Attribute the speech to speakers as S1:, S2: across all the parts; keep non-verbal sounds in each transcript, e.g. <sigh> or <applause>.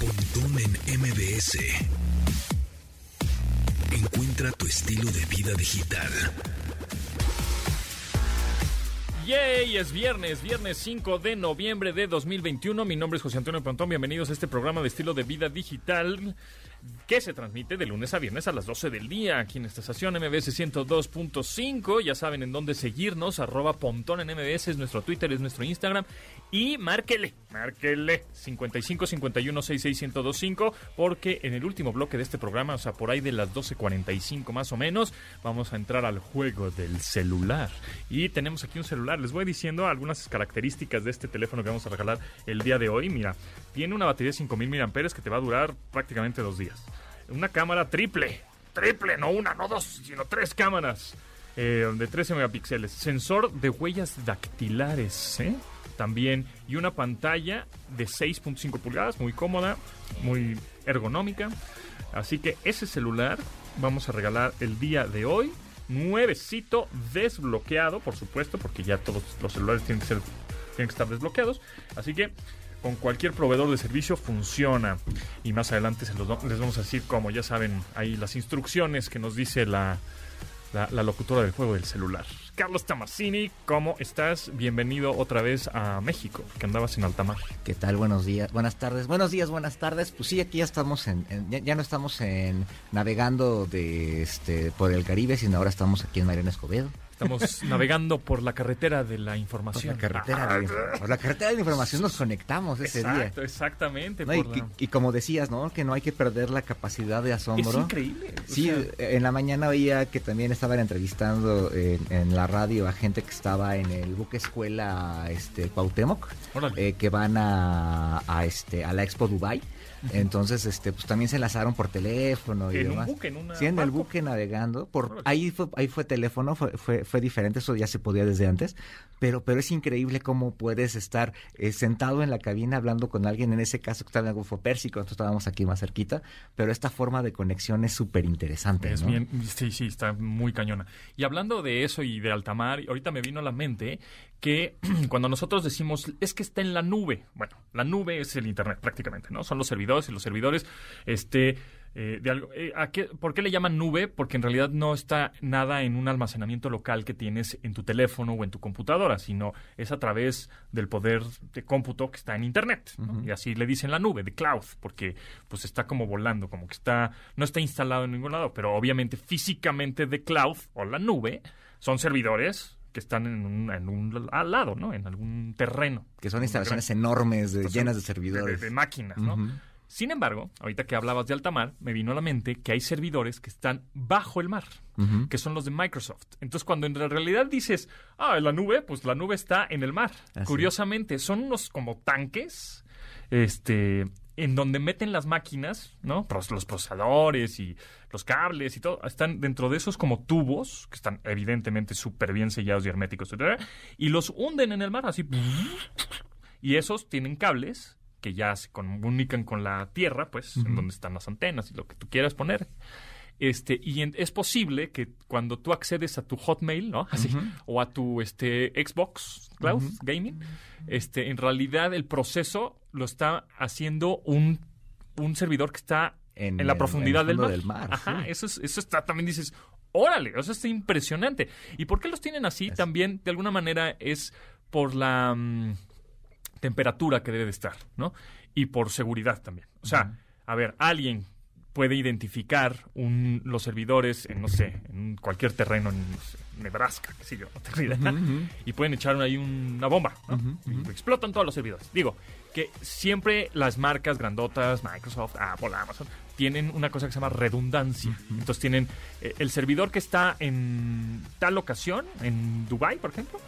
S1: Pontón en MBS. Encuentra tu estilo de vida digital.
S2: Yay, es viernes, viernes 5 de noviembre de 2021. Mi nombre es José Antonio Pontón. Bienvenidos a este programa de estilo de vida digital que se transmite de lunes a viernes a las 12 del día aquí en esta estación MBS 102.5. Ya saben en dónde seguirnos, arroba Pontón en MBS es nuestro Twitter, es nuestro Instagram. Y márquele, márquele 55 51 66 1025 porque en el último bloque de este programa, o sea, por ahí de las 12.45 más o menos, vamos a entrar al juego del celular. Y tenemos aquí un celular. Les voy diciendo algunas características de este teléfono que vamos a regalar el día de hoy. Mira, tiene una batería de 5000 mAh que te va a durar prácticamente dos días. Una cámara triple, triple, no una, no dos, sino tres cámaras eh, de 13 megapíxeles. Sensor de huellas dactilares, ¿eh? También. Y una pantalla de 6.5 pulgadas, muy cómoda, muy ergonómica. Así que ese celular vamos a regalar el día de hoy. Nuevecito, desbloqueado, por supuesto, porque ya todos los celulares tienen que, ser, tienen que estar desbloqueados. Así que con cualquier proveedor de servicio funciona. Y más adelante se los, les vamos a decir cómo, ya saben, ahí las instrucciones que nos dice la, la, la, locutora del juego del celular. Carlos Tamasini, ¿cómo estás? Bienvenido otra vez a México, que andabas en alta mar.
S3: ¿Qué tal? Buenos días, buenas tardes. Buenos días, buenas tardes. Pues sí, aquí ya estamos en, ya, no estamos en navegando de este por el Caribe, sino ahora estamos aquí en Mariana Escobedo.
S2: Estamos <laughs> navegando por la carretera de la información.
S3: Por la carretera, de, por la, carretera de la información nos conectamos ese
S2: Exacto,
S3: día.
S2: Exactamente.
S3: No, y, la... y, como decías, ¿no? Que no hay que perder la capacidad de asombro.
S2: Es increíble.
S3: Sí, o sea... en la mañana veía que también estaban entrevistando en, en, la radio a gente que estaba en el buque escuela este, Cuauhtémoc, eh, que van a, a, este, a la Expo Dubai. Entonces, este, pues también se enlazaron por teléfono y
S2: en
S3: demás.
S2: Un buque, en una
S3: sí, en
S2: barco.
S3: el buque navegando. Por ahí fue, ahí fue teléfono, fue, fue, fue diferente, eso ya se podía desde antes. Pero, pero es increíble cómo puedes estar eh, sentado en la cabina hablando con alguien. En ese caso, que estaba en el Golfo Pérsico, nosotros estábamos aquí más cerquita. Pero esta forma de conexión es súper interesante.
S2: Es
S3: ¿no?
S2: bien, sí, sí, está muy cañona. Y hablando de eso y de altamar, ahorita me vino a la mente que <clears throat> cuando nosotros decimos es que está en la nube, bueno, la nube es el internet prácticamente, ¿no? Son los servidores y los servidores, este, eh, de algo, eh, ¿a qué, ¿por qué le llaman nube? Porque en realidad no está nada en un almacenamiento local que tienes en tu teléfono o en tu computadora, sino es a través del poder de cómputo que está en internet, ¿no? uh -huh. Y así le dicen la nube, de cloud, porque pues está como volando, como que está, no está instalado en ningún lado, pero obviamente físicamente de cloud o la nube son servidores que están en un, en un al lado, ¿no? En algún terreno.
S3: Que son instalaciones gran, enormes, de, llenas de servidores.
S2: De, de, de máquinas, ¿no? Uh -huh. Sin embargo, ahorita que hablabas de alta mar, me vino a la mente que hay servidores que están bajo el mar, uh -huh. que son los de Microsoft. Entonces, cuando en realidad dices, ah, la nube, pues la nube está en el mar. Así Curiosamente, son unos como tanques, este, en donde meten las máquinas, ¿no? Los procesadores y los cables y todo, están dentro de esos como tubos, que están evidentemente súper bien sellados y herméticos, etc. Y los hunden en el mar, así. Y esos tienen cables que ya se comunican con la tierra, pues, uh -huh. en donde están las antenas y lo que tú quieras poner. Este, y en, es posible que cuando tú accedes a tu Hotmail, ¿no? <laughs> Así, uh -huh. o a tu este, Xbox Cloud uh -huh. Gaming, este, en realidad el proceso lo está haciendo un, un servidor que está en, en la profundidad
S3: en
S2: del mar.
S3: Del mar
S2: Ajá,
S3: sí.
S2: eso, es, eso está, también dices, órale, eso está impresionante. ¿Y por qué los tienen así? Es. También, de alguna manera, es por la um, temperatura que debe de estar, ¿no? Y por seguridad también. O sea, uh -huh. a ver, alguien puede identificar un, los servidores en, no sé, en cualquier terreno en no sé, Nebraska, qué sé yo, no tengo idea, uh -huh. y pueden echar ahí una bomba, ¿no? Uh -huh. y explotan todos los servidores. Digo, que siempre las marcas grandotas, Microsoft, Apple, Amazon, tienen una cosa que se llama redundancia. Entonces tienen eh, el servidor que está en tal locación, en Dubai, por ejemplo,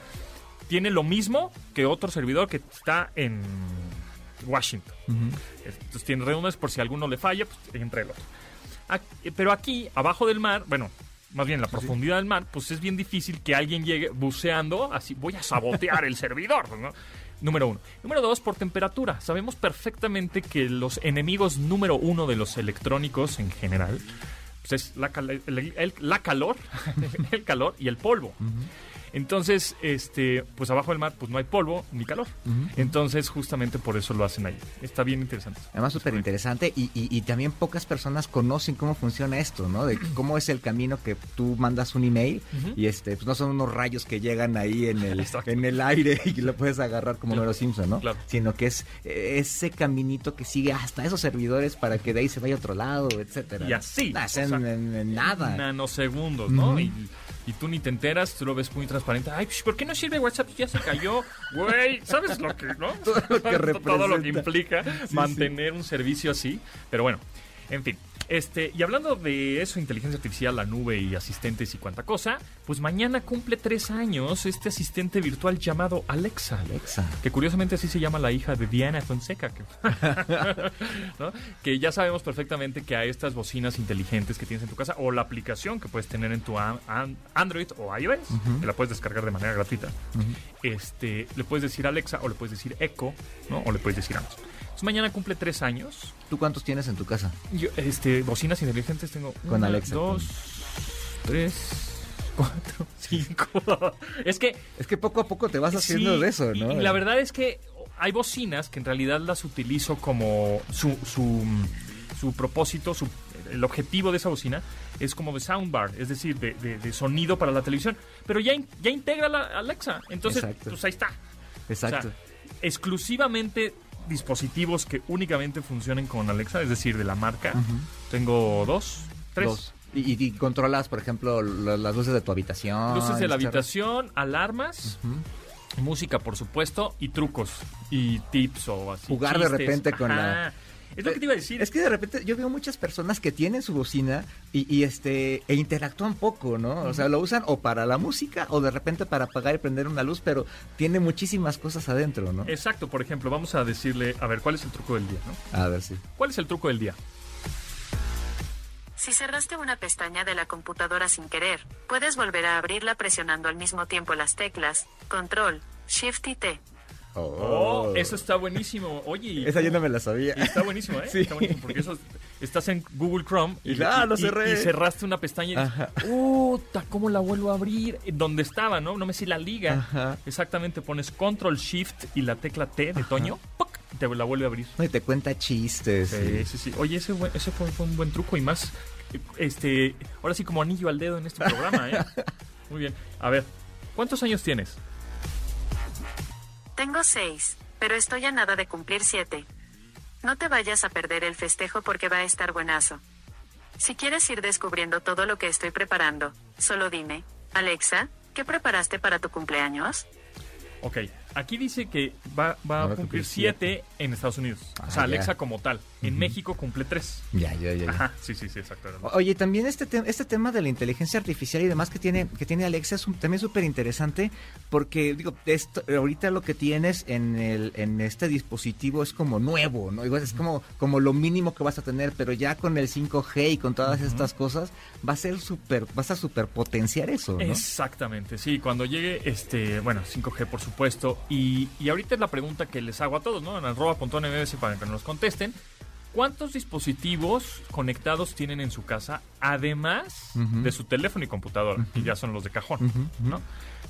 S2: tiene lo mismo que otro servidor que está en Washington. Uh -huh. Entonces tiene redundancias por si alguno le falla, pues entra el otro. Aquí, pero aquí, abajo del mar, bueno, más bien la sí, profundidad del mar, pues es bien difícil que alguien llegue buceando, así voy a sabotear el servidor, ¿no? Número uno. Número dos, por temperatura. Sabemos perfectamente que los enemigos número uno de los electrónicos en general pues es la, cal el, el, la calor, <laughs> el calor y el polvo. Uh -huh. Entonces, este, pues abajo del mar, pues no hay polvo ni calor. Entonces, justamente por eso lo hacen ahí. Está bien interesante.
S3: Además, súper interesante y, y, y, también pocas personas conocen cómo funciona esto, ¿no? De cómo es el camino que tú mandas un email y este, pues no son unos rayos que llegan ahí en el, en el aire y lo puedes agarrar como claro. Simpson, ¿no?
S2: Claro.
S3: Sino que es ese caminito que sigue hasta esos servidores para que de ahí se vaya a otro lado, etcétera.
S2: Y así.
S3: Hacen o sea, en, en, nada.
S2: Nanosegundos, ¿no? Y, y tú ni te enteras, tú lo ves muy transparente. Ay, pues, ¿por qué no sirve WhatsApp? Ya se cayó, güey. ¿Sabes lo que, no?
S3: Todo lo que, <laughs>
S2: Todo lo que implica sí, mantener sí. un servicio así. Pero bueno, en fin. Este, y hablando de eso, inteligencia artificial, la nube y asistentes y cuanta cosa, pues mañana cumple tres años este asistente virtual llamado Alexa.
S3: Alexa.
S2: Que curiosamente así se llama la hija de Diana Fonseca. Que, <laughs> ¿no? que ya sabemos perfectamente que a estas bocinas inteligentes que tienes en tu casa o la aplicación que puedes tener en tu Android o iOS, uh -huh. que la puedes descargar de manera gratuita, uh -huh. este, le puedes decir Alexa o le puedes decir Echo, ¿no? O le puedes decir Amazon. Entonces, mañana cumple tres años.
S3: ¿Tú cuántos tienes en tu casa?
S2: Yo, este, bocinas inteligentes tengo
S3: con
S2: una,
S3: Alexa.
S2: Dos, con... tres, cuatro, <laughs> cinco. es que
S3: es que poco a poco te vas haciendo
S2: sí,
S3: de eso, ¿no?
S2: Y, y, la verdad es que hay bocinas que en realidad las utilizo como su, su, su propósito, su, el objetivo de esa bocina es como de soundbar, es decir, de, de, de sonido para la televisión, pero ya, ya integra la Alexa, entonces
S3: Exacto.
S2: pues ahí está.
S3: Exacto.
S2: O sea, exclusivamente dispositivos que únicamente funcionen con Alexa, es decir, de la marca. Uh -huh. Tengo dos, tres.
S3: Dos. Y, y, controlas, por ejemplo, las luces de tu habitación.
S2: Luces de la habitación, alarmas. Uh -huh. Música, por supuesto, y trucos y tips o así.
S3: Jugar
S2: chistes.
S3: de repente con la
S2: es lo que te iba a decir.
S3: Es que de repente yo veo muchas personas que tienen su bocina y, y este e interactúan poco, ¿no? Uh -huh. O sea, lo usan o para la música o de repente para apagar y prender una luz, pero tiene muchísimas cosas adentro, ¿no?
S2: Exacto, por ejemplo, vamos a decirle, a ver, ¿cuál es el truco del día, no?
S3: A ver, sí.
S2: ¿Cuál es el truco del día?
S4: Si cerraste una pestaña de la computadora sin querer, puedes volver a abrirla presionando al mismo tiempo las teclas Control, Shift y T.
S2: Oh. oh, eso está buenísimo. Oye,
S3: esa yo no me la sabía.
S2: Está buenísimo, ¿eh? <laughs>
S3: Sí.
S2: Está buenísimo porque eso estás en Google Chrome
S3: y, y, ah, lo cerré.
S2: y, y cerraste una pestaña y puta, ¿cómo la vuelvo a abrir? Donde estaba, ¿no? No me sé la liga.
S3: Ajá.
S2: Exactamente, pones Control Shift y la tecla T de Ajá. Toño, ¡puc! te la vuelve a abrir.
S3: Y te cuenta chistes.
S2: Sí, sí, sí. Oye, ese, ese fue, fue un buen truco y más, este, ahora sí como anillo al dedo en este programa, ¿eh? <laughs> Muy bien. A ver, ¿cuántos años tienes?
S4: Tengo seis pero estoy a nada de cumplir siete. No te vayas a perder el festejo porque va a estar buenazo. Si quieres ir descubriendo todo lo que estoy preparando, solo dime, Alexa, ¿qué preparaste para tu cumpleaños?
S2: Ok, aquí dice que va, va a cumplir 7 en Estados Unidos. Ah, o sea, Alexa ya. como tal. En uh -huh. México cumple 3.
S3: Ya, ya, ya.
S2: Ajá, sí, sí, sí, exacto.
S3: Oye, también este, te este tema de la inteligencia artificial y demás que tiene, que tiene Alexa es un, también súper interesante porque, digo, esto, ahorita lo que tienes en, el, en este dispositivo es como nuevo, ¿no? Es como, como lo mínimo que vas a tener, pero ya con el 5G y con todas uh -huh. estas cosas, va a ser súper, vas a súper potenciar eso, ¿no?
S2: Exactamente, sí. Cuando llegue, este, bueno, 5G, por supuesto. Y, y ahorita es la pregunta que les hago a todos, ¿no? En arroba.mbs para que nos contesten. ¿Cuántos dispositivos conectados tienen en su casa, además uh -huh. de su teléfono y computadora? Uh -huh. Y ya son los de cajón, uh -huh. ¿no?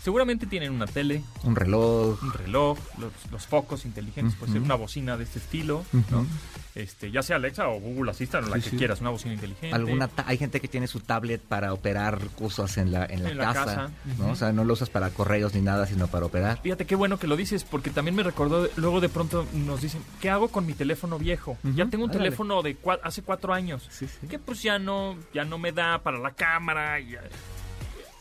S2: Seguramente tienen una tele,
S3: un reloj,
S2: un reloj, los, los focos inteligentes, puede ser una bocina de este estilo, ¿no? Este, ya sea Alexa o Google Assistant o la sí, que sí. quieras, una bocina inteligente.
S3: Alguna hay gente que tiene su tablet para operar cosas en la, en la, en casa, la casa, ¿no? O sea, no lo usas para correos ni nada, sino para operar.
S2: Fíjate qué bueno que lo dices, porque también me recordó, luego de pronto nos dicen, ¿qué hago con mi teléfono viejo? Ya tengo un teléfono de cua hace cuatro años,
S3: sí,
S2: que pues ya no, ya no me da para la cámara, ya,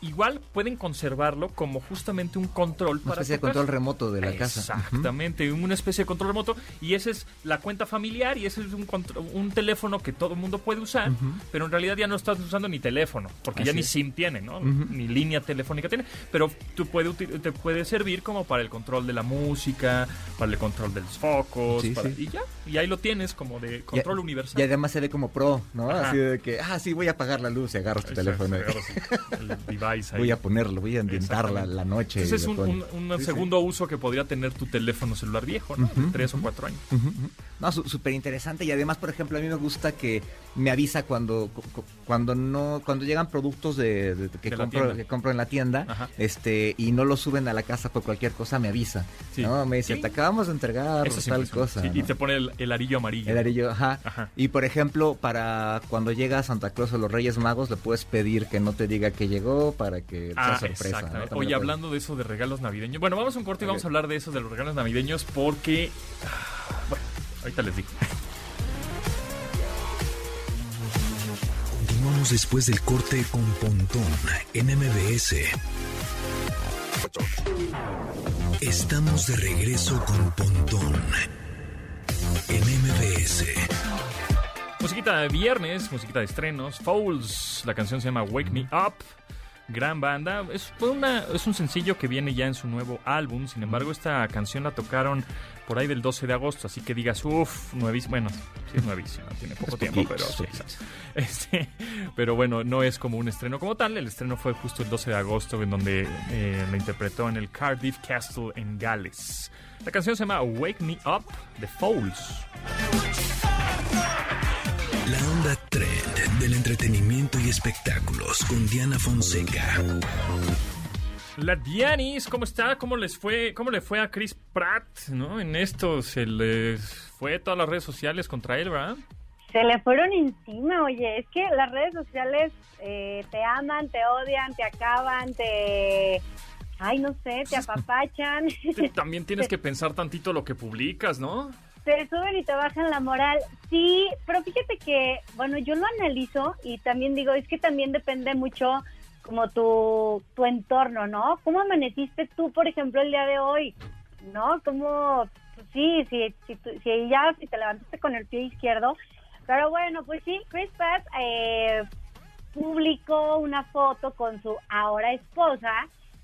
S2: igual pueden conservarlo como justamente un control
S3: una
S2: para
S3: especie de control remoto de la casa.
S2: Exactamente, uh -huh. una especie de control remoto y esa es la cuenta familiar y ese es un, un teléfono que todo el mundo puede usar, uh -huh. pero en realidad ya no estás usando ni teléfono, porque Así ya ni SIM tiene, ¿no? Uh -huh. Ni línea telefónica tiene, pero tú puede, te puede servir como para el control de la música, para el control de los focos,
S3: sí,
S2: para,
S3: sí.
S2: y ya, y ahí lo tienes como de control
S3: y,
S2: universal.
S3: Y además se ve como pro, ¿no? Ajá. Así de que, ah, sí, voy a apagar la luz y agarras tu Exacto, teléfono.
S2: Agarras el, <laughs> el traes ahí.
S3: Voy a ponerlo, voy a ambientar la, noche.
S2: Entonces es un, un- un
S3: Sí, sí.
S2: segundo uso que podría tener tu teléfono celular viejo, ¿no? De tres o cuatro años.
S3: Ujú. No, su- súper interesante y además, por ejemplo, a mí me gusta que me avisa cuando cu- cu- cuando no cuando llegan productos de, de- que
S2: De
S3: compro que compro en la tienda,
S2: Ajá.
S3: este y no lo suben a la casa por cualquier cosa, me avisa.
S2: Sí.
S3: No, me dice,
S2: Sí.
S3: "Te acabamos de entregar
S2: Eso es
S3: tal cosa."
S2: Sí, Y te pone el, el arillo amarillo.
S3: El arillo, ajá.
S2: Ajá.
S3: Y por ejemplo, para cuando llega Santa Claus o los Reyes Magos, le puedes pedir que no te diga que llegó para que
S2: Ah,
S3: sea sorpresa. ¿no?
S2: Oye,
S3: puedes-
S2: hablando de eso de regalos navideños. Bueno, vamos a un corte y vamos a hablar de eso de los regalos navideños porque. ah, Bueno, ahorita les digo.
S1: Continuamos después del corte con Pontón en MBS. Estamos de regreso con Pontón en MBS.
S2: Musiquita de viernes, musiquita de estrenos. Fouls, la canción se llama Wake Me Up. Gran banda. Es, fue una, es un sencillo que viene ya en su nuevo álbum. Sin embargo, esta canción la tocaron por ahí del 12 de agosto. Así que digas, uff, nuevísima. Bueno, sí es nuevísima, tiene poco
S3: Es
S2: tiempo,
S3: poquito,
S2: pero sí. <laughs> Este, pero bueno, no es como un estreno como tal. El estreno fue justo el 12 de agosto, en donde eh, la interpretó en el Cardiff Castle en Gales. La canción se llama Wake Me Up de Fouls.
S1: La onda del entretenimiento y espectáculos con Diana Fonseca.
S2: La Dianis, ¿cómo está? ¿Cómo les fue? ¿Cómo le fue a Chris Pratt, no? En esto se les fue todas las redes sociales contra él, ¿verdad?
S5: Se le fueron encima, oye, es que las redes sociales eh, te aman, te odian, te acaban, te... Ay, no sé, te <laughs> apapachan,
S2: También tienes <laughs> que pensar tantito lo que publicas, ¿no?
S5: Te suben y te bajan la moral. Sí, pero fíjate que, bueno, yo lo analizo y también digo, es que también depende mucho como tu, tu entorno, ¿no? ¿Cómo amaneciste tú, por ejemplo, el día de hoy? ¿No? ¿Cómo, pues sí, si, si, si ya si te levantaste con el pie izquierdo? Pero bueno, pues sí, Chris Pratt eh, publicó una foto con su ahora esposa,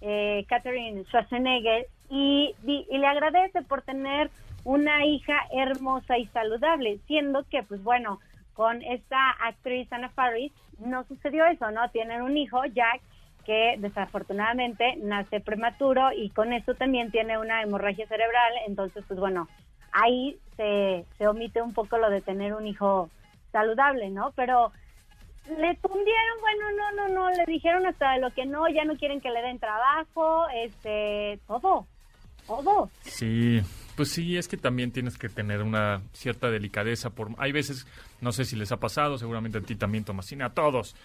S5: eh, Catherine Schwarzenegger, y, di- y le agradece por tener una hija hermosa y saludable, siendo que, pues bueno, con esta actriz Anna Faris no sucedió eso, ¿no? Tienen un hijo, Jack, que desafortunadamente nace prematuro y con eso también tiene una hemorragia cerebral, entonces, pues bueno, ahí se, se omite un poco lo de tener un hijo saludable, ¿no? Pero le tundieron, bueno, no, no, no, le dijeron hasta lo que no, ya no quieren que le den trabajo, este, todo, todo.
S2: Sí, pues sí, es que también tienes que tener una cierta delicadeza. Por, hay veces, no sé si les ha pasado, seguramente a ti también, Tomasina, a todos,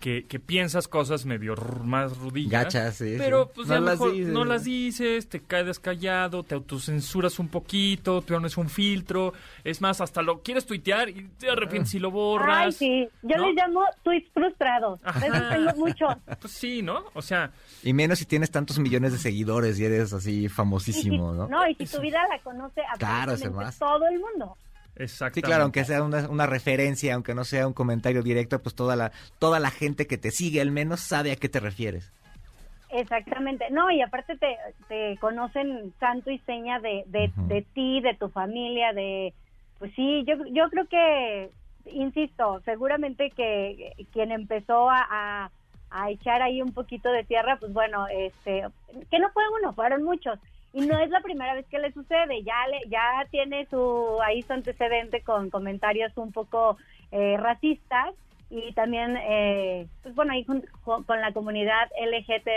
S2: que, que piensas cosas medio r- más rudillas.
S3: Gachas, sí,
S2: Pero
S3: sí.
S2: pues
S3: No
S2: ya
S3: las
S2: mejor
S3: dices.
S2: no las dices, te quedas callado, te autocensuras un poquito, te pones un filtro. Es más, hasta lo quieres tuitear y te arrepientes si lo borras.
S5: Ay, sí, yo
S2: ¿no?
S5: les llamo tweets frustrados, de esos tengo muchos.
S2: Pues sí, ¿no? O sea,
S3: Y menos si tienes tantos millones de seguidores y eres así
S5: Y si-
S3: famosísimo, ¿no?
S5: No, y si tu vida la conoce
S3: Claro,
S5: absolutamente
S3: además.
S5: todo el mundo.
S2: Exactamente.
S3: Sí, claro, aunque sea una, una referencia, aunque no sea un comentario directo, pues toda la toda la gente que te sigue al menos sabe a qué te refieres.
S5: Exactamente, no, y aparte te, te conocen santo y seña de, de, de ti, de tu familia, de... Pues sí, yo, yo creo que, insisto, seguramente que quien empezó a, a, a echar ahí un poquito de tierra, pues bueno, este, que no fue uno, fueron muchos. Y no es la primera vez que le sucede, ya le, ya tiene su ahí su antecedente con comentarios un poco eh, racistas y también, eh, pues bueno, ahí jun- jo- con la comunidad LGT,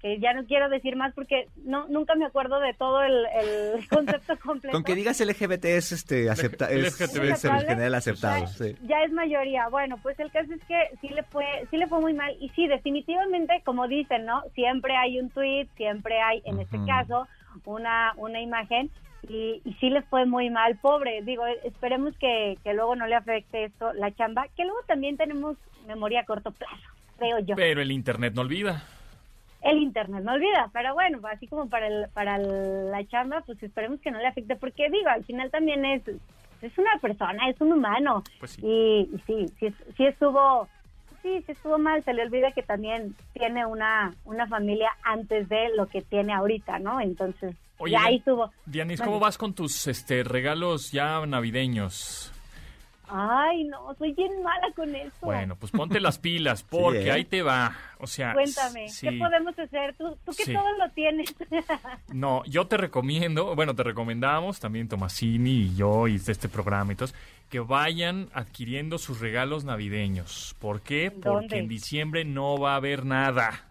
S5: que ya no quiero decir más porque no nunca me acuerdo de todo el, el <laughs> concepto completo.
S3: Con que digas LGBT es este acepta es, es en general aceptado,
S5: ya,
S3: sí.
S5: ya es mayoría. Bueno, pues el caso es que sí le fue, sí le fue muy mal y sí, definitivamente, como dicen, ¿no? Siempre hay un tweet, siempre hay, en este caso, una una imagen y, y sí le fue muy mal, pobre. Digo, eh, esperemos que, que luego no le afecte esto la chamba, que luego también tenemos memoria a corto plazo, creo yo.
S2: Pero el internet no olvida.
S5: El internet no olvida, pero bueno, así como para el, para el- la chamba, pues esperemos que no le afecte, porque digo, al final también es es una persona, es un humano.
S2: Pues sí.
S5: Y, y sí, sí, sí estuvo, sí, sí estuvo mal, se le olvida que también tiene una, una familia antes de lo que tiene ahorita, ¿no? Entonces,
S2: Oye,
S5: ya ahí estuvo.
S2: Dianis. ¿cómo vas con tus este, regalos ya navideños?
S5: Ay, no, soy bien mala con eso.
S2: Bueno, pues ponte las pilas, <laughs> porque
S3: ¿eh?
S2: ahí te va. O sea,
S5: Cuéntame,
S2: sí.
S5: ¿qué podemos hacer? Tú, tú que
S2: Sí.
S5: todo lo tienes. <laughs>
S2: No, yo te recomiendo, bueno, te recomendamos también Tomasini y yo y este programa y todos, que vayan adquiriendo sus regalos navideños. ¿Por qué? Porque en diciembre no va a haber nada.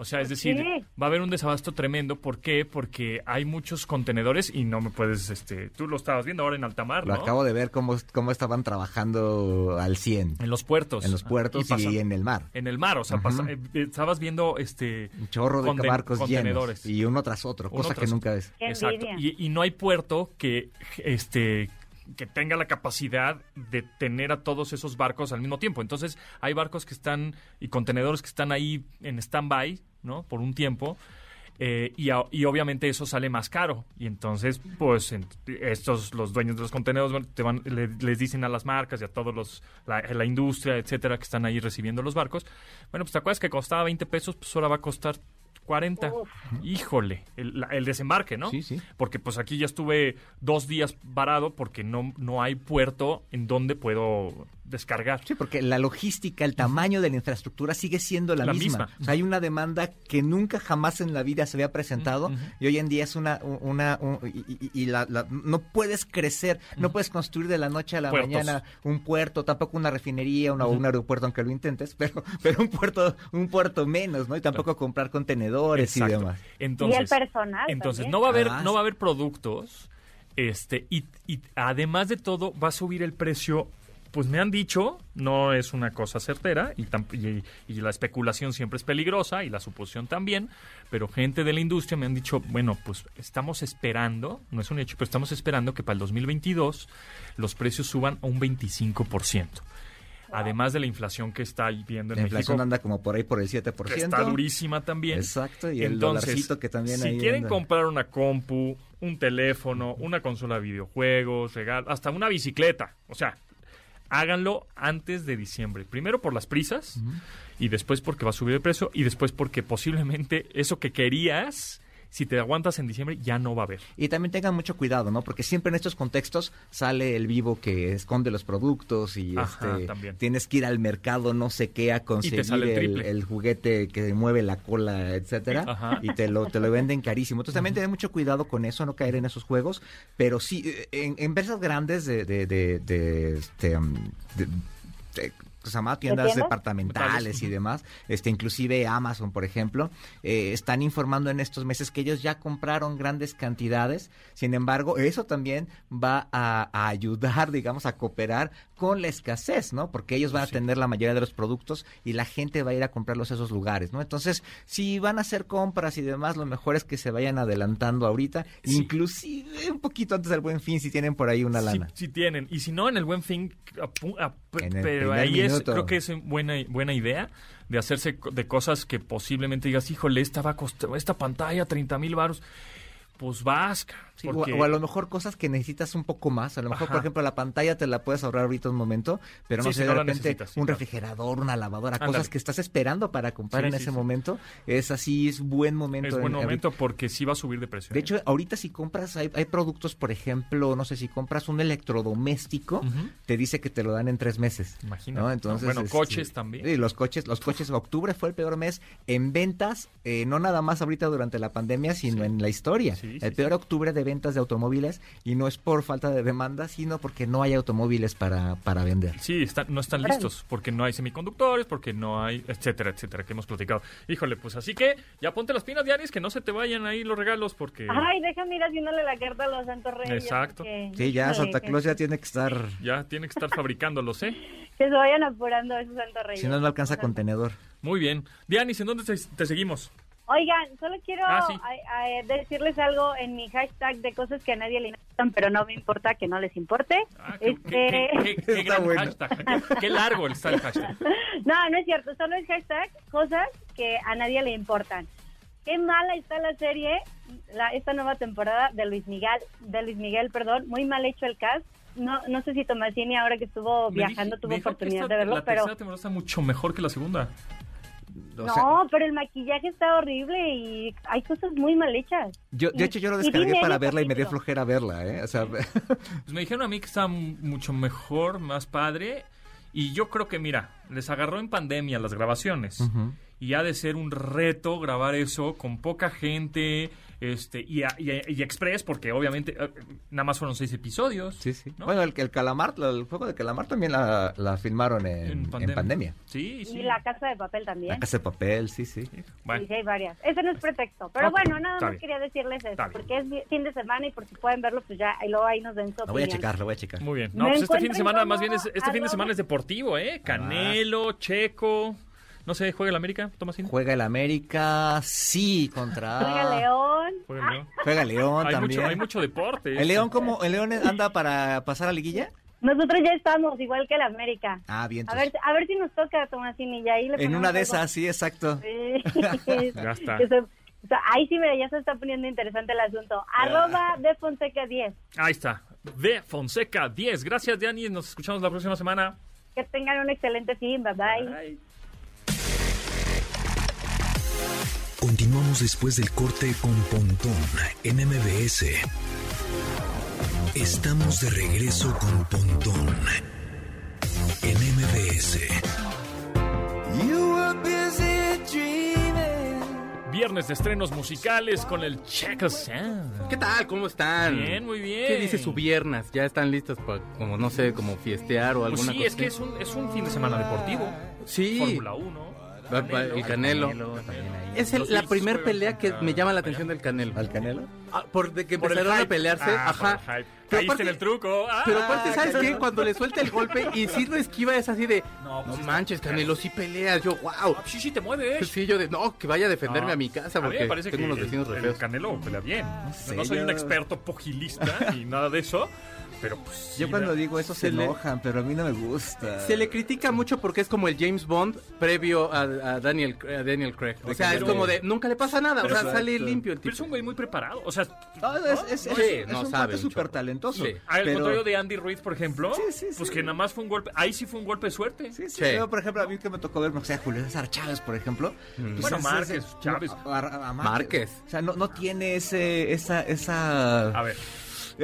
S2: O sea, es
S5: ¿Por
S2: decir, va a haber un desabasto tremendo. ¿Por qué? Porque hay muchos contenedores y no me puedes, este, tú lo estabas viendo ahora en alta mar,
S3: Lo
S2: ¿no?
S3: acabo de ver cómo, cómo estaban trabajando al 100
S2: En los puertos.
S3: en los puertos y,
S2: pasa-
S3: en el mar.
S2: en el mar, o sea, pasa- eh, estabas viendo este
S3: Un chorro de barcos
S2: contenedores.
S3: llenos. Y uno tras otro,
S2: Uno
S3: cosa
S2: tras
S3: que nunca ves.
S2: Exacto. Y, y no hay puerto que este que tenga la capacidad de tener a todos esos barcos al mismo tiempo. Entonces, hay barcos que están y contenedores que están ahí en stand-by, ¿no? Por un tiempo. eh, y, obviamente eso sale más caro. Y entonces, pues, en- estos, los dueños de los contenedores te van, le- les dicen a las marcas y a todos los, la, la industria, etcétera, que están ahí recibiendo los barcos, bueno, pues te acuerdas que costaba 20 pesos, pues ahora va a costar 40.
S5: Uf.
S2: Híjole, el, la- el desembarque, ¿no?
S3: Sí, sí.
S2: Porque pues aquí ya estuve dos días varado porque no, no hay puerto en donde puedo descargar.
S3: Sí, porque la logística, el tamaño de la infraestructura sigue siendo la,
S2: La
S3: misma.
S2: misma.
S3: O sea, hay una demanda que nunca jamás en la vida se había presentado y hoy en día es una... una un- y y- y la- la- no puedes crecer, no puedes construir de la noche a la
S2: Puertos.
S3: mañana un puerto, tampoco una refinería una, o un aeropuerto, aunque lo intentes, pero, <laughs> pero un puerto un puerto menos, ¿no? Y tampoco comprar contenedores y demás.
S5: y el personal.
S2: Entonces,
S5: también.
S2: no va a haber,
S3: Ah,
S2: no va a haber productos, este, y, y además de todo, va a subir el precio. Pues me han dicho, no es una cosa certera, y, y, y la especulación siempre es peligrosa, y la suposición también, pero gente de la industria me han dicho, bueno, pues estamos esperando, no es un hecho, pero estamos esperando que para el 2022 los precios suban a un 25%. Además de la inflación que está viendo en
S3: La
S2: México,
S3: inflación anda como por ahí por el 7%.
S2: que está durísima también.
S3: Exacto, y el
S2: Entonces,
S3: que también
S2: si
S3: ahí
S2: quieren
S3: anda.
S2: comprar una compu, un teléfono, una consola de videojuegos, regal, hasta una bicicleta, o sea, háganlo antes de diciembre. Primero por las prisas y después porque va a subir el precio y después porque posiblemente eso que querías, si te aguantas en diciembre, ya no va a haber.
S3: Y también tengan mucho cuidado, ¿no? Porque siempre en estos contextos sale el vivo que esconde los productos y
S2: Ajá,
S3: este,
S2: también.
S3: tienes que ir al mercado no sé qué a conseguir
S2: el
S3: el,
S2: triple.
S3: el juguete que mueve la cola, etcétera,
S2: Ajá.
S3: y te lo, te lo <laughs> venden carísimo. Entonces también tener mucho cuidado con eso, no caer en esos juegos, pero sí, eh, en, en empresas grandes de, de, de, de, este, um, de- de- ¿cómo se llama? tiendas
S5: tiendas?
S3: departamentales y demás, este inclusive Amazon, por ejemplo, eh, están informando en estos meses que ellos ya compraron grandes cantidades. Sin embargo, eso también va a, a ayudar, <laughs> digamos, a cooperar con la escasez, ¿no? Porque ellos van a tener la mayoría de los productos y la gente va a ir a comprarlos a esos lugares, ¿no? Entonces, si van a hacer compras y demás, lo mejor es que se vayan adelantando ahorita,
S2: Sí.
S3: inclusive un poquito antes del buen fin, si tienen por ahí una lana.
S2: si tienen. Y si no, en el buen fin,
S3: En el
S2: pero ahí es, creo que es buena, buena idea de hacerse de cosas que posiblemente digas, híjole, esta va a costar, esta pantalla 30 mil baros. Pues vas,
S3: Sí, o-
S2: porque-
S3: o, a lo mejor cosas que necesitas un poco más. A lo mejor,
S2: Ajá.
S3: por ejemplo, la pantalla te la puedes ahorrar ahorita un momento, pero no
S2: Sí,
S3: sé,
S2: si
S3: de
S2: no
S3: repente un refrigerador, una lavadora,
S2: Ándale.
S3: cosas que estás esperando para comprar
S2: Sí,
S3: en ese momento. Es así, es buen momento.
S2: es buen
S3: en-
S2: momento porque sí va a subir de precio.
S3: De
S2: ¿eh?
S3: hecho, ahorita si compras, hay, hay productos, por ejemplo, no sé, si compras un electrodoméstico, te dice que te lo dan en tres meses.
S2: Imagínate,
S3: ¿no?
S2: ¿no?
S3: Entonces,
S2: Bueno,
S3: este,
S2: coches también.
S3: Sí, los coches, los coches, octubre fue el peor mes en ventas, eh, no nada más ahorita durante la pandemia, sino en la historia.
S2: Sí,
S3: el
S2: sí,
S3: peor octubre de ventas de automóviles y no es por falta de demanda, sino porque no hay automóviles para, para vender.
S2: Sí, están, no están listos porque no hay semiconductores, porque no hay, etcétera, etcétera, que hemos platicado. Híjole, pues así que ya ponte las pinas diarias, que no se te vayan ahí los regalos porque
S5: Ay, déjame ir haciéndole la carta a los santos reyes.
S2: Exacto.
S5: porque-
S3: Sí, ya
S5: híjole,
S3: Santa
S5: que-
S3: Claus ya tiene que estar,
S2: ya tiene que estar fabricándolos, ¿eh?
S5: Que se vayan apurando esos santos reyes.
S3: si no, no alcanza contenedor.
S2: Muy bien. Dianis, ¿en dónde te, te seguimos?
S5: Oigan, solo quiero
S2: Ah, sí.
S5: a- a- decirles algo en mi hashtag de cosas que a nadie le importan, pero no me importa que no les importe.
S2: Ah, qué,
S5: Este-
S2: qué- qué- qué- qué
S3: Está
S2: gran
S3: bueno.
S2: hashtag. Qué, qué largo está el hashtag. <laughs>
S5: No, no es cierto, solo es hashtag cosas que a nadie le importan. Qué mala está la serie, la, esta nueva temporada de Luis Miguel, de Luis Miguel, perdón, muy mal hecho el cast. No, no sé si Tomasini ahora que estuvo
S2: Me
S5: viajando
S2: dije-
S5: tuvo oportunidad
S2: esta-
S5: de verlo,
S2: la
S5: pero
S2: tercera temporada está mucho mejor que la segunda.
S3: O
S5: no, pero el maquillaje está horrible y hay cosas muy mal hechas.
S3: yo, de
S5: y-
S3: hecho, yo lo descargué para verla y me dio flojera verla, ¿eh? O sea, <laughs>
S2: Pues me dijeron a mí que m- mucho mejor, más padre. Y yo creo que, mira, les agarró en pandemia las grabaciones. Y ha de ser un reto grabar eso con poca gente este y, a- y, a- y express, porque obviamente eh, nada más fueron seis episodios.
S3: sí, sí.
S2: ¿no?
S3: Bueno, el, el calamar, el juego de calamar también la, la filmaron en, en pandemia.
S2: Sí, sí.
S5: Y la casa de papel también.
S3: La casa de papel, sí, sí.
S2: Bueno,
S5: Sí, hay varias. Ese no es pretexto. Pero
S2: Ok,
S5: bueno, nada más quería decirles eso, porque es fin de semana y por si pueden verlo, pues ya, y luego ahí nos den su
S3: Lo voy a checar, lo voy a checar.
S2: muy bien. No,
S5: Me
S2: pues este fin de
S5: encuentro
S2: semana
S5: como
S2: más bien es este fin de
S5: arroba-
S2: semana es deportivo, ¿eh? Canelo, Checo, no sé, juega el América, Tomasín.
S3: Juega el América, sí, contra...
S5: Juega León.
S2: Juega el León.
S3: Juega León
S2: Hay
S3: también.
S2: mucho, hay mucho deporte.
S3: ¿El León cómo? ¿El León anda para pasar a liguilla?
S5: Nosotros ya estamos, igual que el América.
S3: Ah, bien.
S5: A ver, a ver si nos toca, Tomasini, y ahí le
S3: En una de esas, sí, exacto.
S5: Sí. <laughs>
S2: Ya está.
S5: Eso- o sea, ahí sí, mira, ya se está poniendo interesante el asunto. Arroba de Fonseca 10.
S2: Ahí está. De Fonseca 10. Gracias, Dani. Nos escuchamos la próxima semana.
S5: Que tengan un excelente fin. Bye bye.
S1: Después del corte con Pontón en MBS. Estamos de regreso con Pontón en MBS.
S2: Viernes de estrenos musicales con el Check Sound.
S6: ¿Qué tal? ¿Cómo están?
S2: Bien, muy bien.
S6: ¿Qué dice su viernes? ¿Ya están listos para, como no sé, como fiestear o
S2: Pues
S6: alguna
S2: sí,
S6: cosa?
S2: es que es un, es un fin de semana deportivo.
S6: Sí.
S2: Fórmula 1.
S6: Va- el Canelo.
S3: ahí.
S6: Es el- la primer pelea que me llama la atención del Canelo.
S3: ¿Al Canelo?
S6: Ah, por de que
S2: Por
S6: empezaron a pelearse,
S2: Ah,
S6: ajá. Pero
S2: Caíste
S6: aparte-
S2: en el truco. Ah,
S6: Pero aparte, ¿sabes
S3: Canelo.
S6: qué? Cuando le suelta el golpe y sí lo esquiva es así de,
S2: No,
S6: no,
S2: pues sí
S6: manches, Canelo, sí peleas. Yo, wow.
S2: Ah, sí, sí, te mueves.
S6: Sí, yo de, no, que vaya a defenderme
S2: No.
S6: a mi casa
S2: A mí
S6: porque
S2: me parece
S6: tengo
S2: que
S6: unos vecinos
S2: el,
S6: re
S2: el
S6: feos.
S2: Canelo pelea bien. No,
S3: sé,
S2: soy un
S3: yo-
S2: experto pugilista ni nada de eso, pero pues...
S3: Yo
S2: sí,
S3: cuando digo eso se,
S6: se le-
S3: enojan, pero a mí no me gusta.
S6: Se le critica mucho porque es como el James Bond previo a, a Daniel, a Daniel Craig. O sea, es como de, nunca le pasa nada. O
S2: Pero
S6: sea,
S3: es-
S6: sale
S3: Exacto.
S6: limpio el
S2: Pero es
S6: tipo.
S2: un güey muy preparado. O sea,
S3: No, es, es, es,
S6: Sí,
S3: es
S6: no
S3: un
S6: sabe
S3: súper talentoso.
S6: Sí.
S2: al
S3: pero-
S2: contrario de Andy Ruiz, por ejemplo,
S3: Sí, sí,
S2: pues
S3: sí.
S2: que nada más fue un golpe. Ahí sí fue un golpe de suerte.
S3: Sí, sí,
S6: Sí.
S3: Yo, por ejemplo, a mí que me tocó ver, o sea, Julio César Chávez, por ejemplo. pues
S2: Bueno, Márquez, Chávez.
S3: no, a- a- a
S6: Márquez.
S3: O sea, no, no tiene ese, esa, esa,
S2: A ver,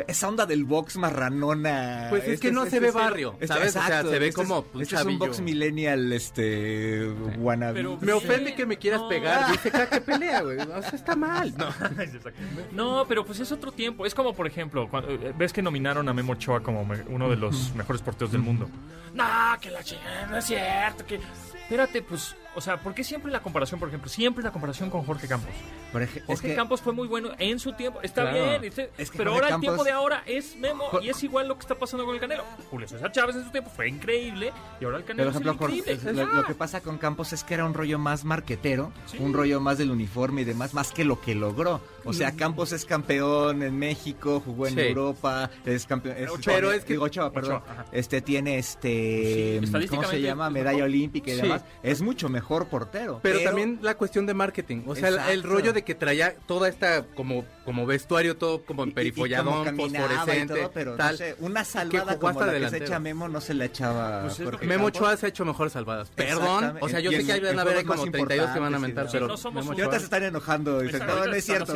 S3: esa onda del box marranona.
S6: Pues es que no se ve barrio, ¿sabes? O sea, se ve
S3: este
S6: como un
S3: Este es un box millennial, este, wannabe.
S2: Pero-
S6: Me
S2: Sí.
S6: ofende que me quieras
S2: No.
S6: pegar. Dice que pelea, güey. O sea, está mal. No. <laughs>
S2: No, pero pues es otro tiempo. Es como, por ejemplo, cuando, eh, ves que nominaron a Memo Ochoa como me- uno de los mejores porteros del mundo. No, que la chingada, no es cierto. Que... Espérate, pues, o sea, ¿por qué siempre la comparación, por ejemplo? Siempre la comparación con Jorge Campos.
S3: Por ej- es
S2: Jorge
S3: que-
S2: Campos fue muy bueno en su tiempo. Está
S3: Claro.
S2: bien, este-
S3: Es que
S2: pero
S3: Jorge
S2: ahora el tiempo de ahora es Memo
S3: Jo-
S2: y es igual lo que está pasando con el Canelo. Julio César Chávez en su tiempo fue increíble y ahora el Canelo
S3: Por ejemplo,
S2: es
S3: Jorge-
S2: increíble.
S3: lo, lo que pasa con Campos es que era un rollo más marquetero,
S2: Sí.
S3: un rollo más del uniforme y demás, más que lo que logró. O sea, Campos es campeón en México, jugó en
S6: Sí.
S3: Europa, es campeón. es-
S2: Ochoa.
S6: Pero es que-
S3: digo, Ochoa, perdón.
S2: Ochoa,
S3: este tiene este,
S2: Sí,
S3: ¿cómo se llama? Medalla
S2: mejor.
S3: olímpica y
S6: Sí.
S3: demás. Es mucho mejor portero.
S6: Pero, también la cuestión de marketing. O sea, el- rollo de que traía toda esta como, como vestuario, todo como
S3: Y- y- y
S6: emperifolladón, fosforescente.
S3: todo, pero
S6: tal.
S3: no sé, una salvada como
S6: hasta
S3: la que se echa Memo no se la echaba
S2: Pues
S6: Memo
S3: Campos.
S6: Ochoa se ha hecho mejores salvadas. Perdón. O sea, yo sé que hay van a haber como
S3: más
S6: 32 que van a mentar, pero
S2: Sí, no somos
S6: Memo
S3: Y ahorita
S6: Ochoa-
S3: se están enojando. Dicen, no, no es cierto.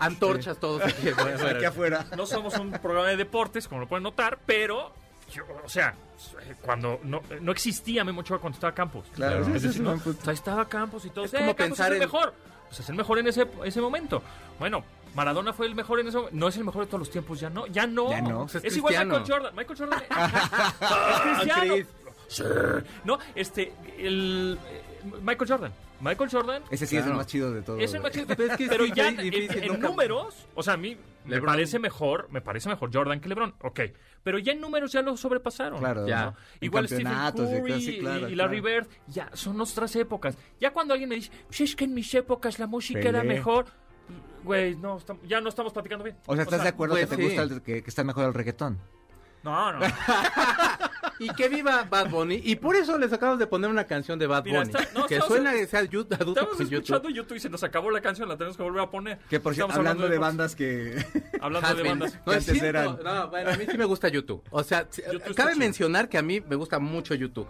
S6: Antorchas todos aquí.
S3: Aquí afuera.
S2: No somos un programa de deportes, como lo pueden notar, pero, yo- o sea, cuando no, no existía Memo Ochoa cuando estaba Campos.
S3: Claro,
S2: Es
S3: sí, sí,
S2: decir, ¿no? O sea, ahí estaba Campos y todo.
S6: Es
S2: Eh,
S6: como
S2: Campos
S6: pensar
S2: es el
S6: en-
S2: mejor. Pues es el mejor en ese, ese momento. Bueno, Maradona fue el mejor en ese momento. No es el mejor de todos los tiempos, ya no. Ya no.
S3: Ya no.
S6: Es
S2: es igual. Michael Jordan. Michael Jordan es cristiano. <laughs>
S6: Chris.
S2: Sí. No, este, el, eh, Michael Jordan. Michael Jordan
S3: Ese sí es el más chido de todos.
S2: es el más chido. <laughs>
S6: Pero es que
S2: pero
S6: sí,
S2: ya en, números, o sea, a mí me
S6: LeBron.
S2: parece mejor, me parece mejor Jordan que LeBron, ok. Pero ya en números ya lo sobrepasaron.
S3: Claro,
S6: Ya.
S2: Igual Stephen
S3: y
S2: Curry
S3: cosas así, claro,
S2: y, y Larry
S3: claro.
S2: Bird, ya son otras épocas. Ya cuando alguien me dice, pues es que en mis épocas la música era mejor, güey, no, ya no estamos platicando bien.
S3: O sea, ¿estás de acuerdo
S6: pues
S3: que te
S6: sí.
S3: gusta el- que, que está mejor el reggaetón?
S2: No, no. <laughs>
S6: y que viva Bad Bunny. Y por eso les acabamos de poner una canción de Bad
S2: Mira,
S6: Bunny.
S2: está- no,
S6: que
S2: estamos-
S6: suena que sea adulto
S2: Estamos escuchando
S6: YouTube.
S2: YouTube y se nos acabó la canción, la tenemos que volver a poner.
S3: Que por cierto,
S2: Estamos
S3: hablando de bandas que... <laughs>
S2: Hablando de bandas.
S6: No,
S3: que
S6: es
S3: antes
S6: cierto.
S3: eran.
S6: No, bueno, a mí sí me gusta YouTube. O sea, sí,
S2: YouTube está
S6: cabe
S2: chido.
S6: mencionar que a mí me gusta mucho YouTube.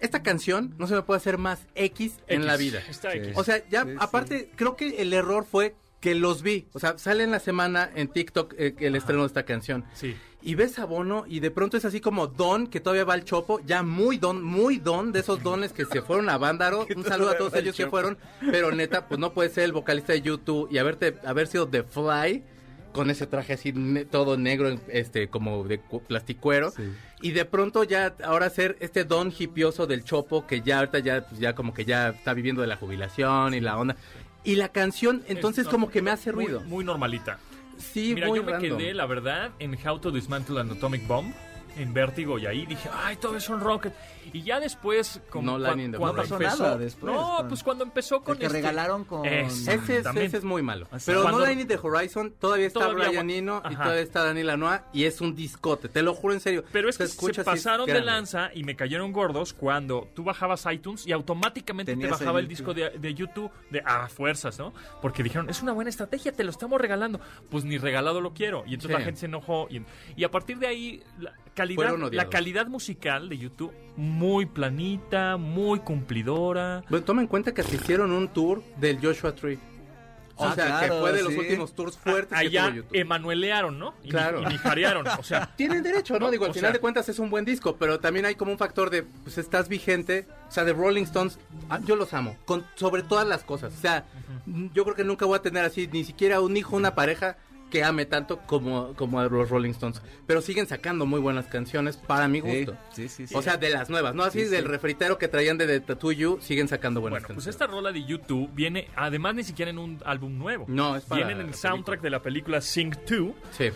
S6: Esta canción no se me puede hacer más X, en
S2: X.
S6: la vida.
S2: Está
S3: Sí.
S2: X.
S6: O sea, ya
S3: Sí, sí.
S6: aparte, creo que el error fue que los vi. O sea, sale en la semana en TikTok eh, el estreno de esta canción.
S2: Sí.
S6: Y ves a Bono y de pronto es así como Don, que todavía va al chopo, ya muy Don, muy Don, de esos dones que se fueron a Vándaro. <laughs> Un saludo a todos ellos que fueron, pero neta, pues no puede ser el vocalista de YouTube y haberte, haber sido The Fly con ese traje así ne- todo negro, este, como de cu- plasticuero.
S3: Sí.
S6: Y de pronto ya, ahora ser este Don hipioso del chopo, que ya ahorita ya, pues ya como que ya está viviendo de la jubilación y la onda. Y la canción, entonces
S2: Es-
S6: como que me hace
S2: muy-
S6: ruido.
S2: Muy, normalita.
S6: Sí,
S2: Mira,
S6: muy
S2: yo me
S6: random.
S2: quedé, la verdad, en How to Dismantle an Atomic Bomb, en Vértigo, y ahí dije, ay, todo es un rocket. Y ya después, como
S6: No, in
S2: cuando
S3: pasó
S2: empezó,
S3: nada después,
S2: no,
S3: con-
S2: pues cuando empezó con
S3: El que
S2: este-
S3: regalaron con...
S6: Ese es, ese es muy malo.
S3: Así.
S6: Pero
S2: Cuando-
S6: no Line the Horizon, todavía está
S2: Todavía
S6: Brian Eno y todavía está Dani Lanois y es un discote, te lo juro en serio.
S2: Pero es que se pasaron de lanza y me cayeron gordos cuando tú bajabas iTunes y automáticamente te bajaba
S3: el
S2: el disco de, de YouTube de a fuerzas, ¿no? Porque dijeron, es una buena estrategia, te lo estamos regalando. Pues ni regalado lo quiero. Y entonces
S6: Sí.
S2: la gente se enojó. Y, y a partir de ahí, la calidad, la calidad musical de YouTube, muy planita, muy cumplidora.
S6: Bueno, toma en cuenta que asistieron un tour del Joshua Tree. O
S3: Ah,
S6: sea,
S3: claro,
S6: que fue de los
S3: sí.
S6: últimos tours fuertes que
S2: Allá
S6: tuvo YouTube.
S2: emanuelearon, ¿no? Y,
S6: Claro.
S2: y mijarearon. O sea, <laughs>
S6: Tienen derecho, ¿no?
S2: No,
S6: Digo, al final
S2: sea-
S6: de cuentas es un buen disco, pero también hay como un factor de, pues estás vigente. O sea, de Rolling Stones, ah, yo los amo, con, sobre todas las cosas. O sea, yo creo que nunca voy a tener así ni siquiera un hijo, una pareja que ame tanto como, como a los Rolling Stones. Pero siguen sacando muy buenas canciones para mi gusto.
S3: sí, sí, sí.
S6: O sea, de las nuevas, ¿no? Así
S3: Sí,
S6: del
S3: sí.
S6: refritero que traían de The Tattoo You, siguen sacando buenas
S2: Bueno, pues
S6: canciones.
S2: esta rola de YouTube viene, además ni siquiera en un álbum nuevo.
S6: No, es para
S2: Viene en el soundtrack de la película Sing 2.
S6: Sí.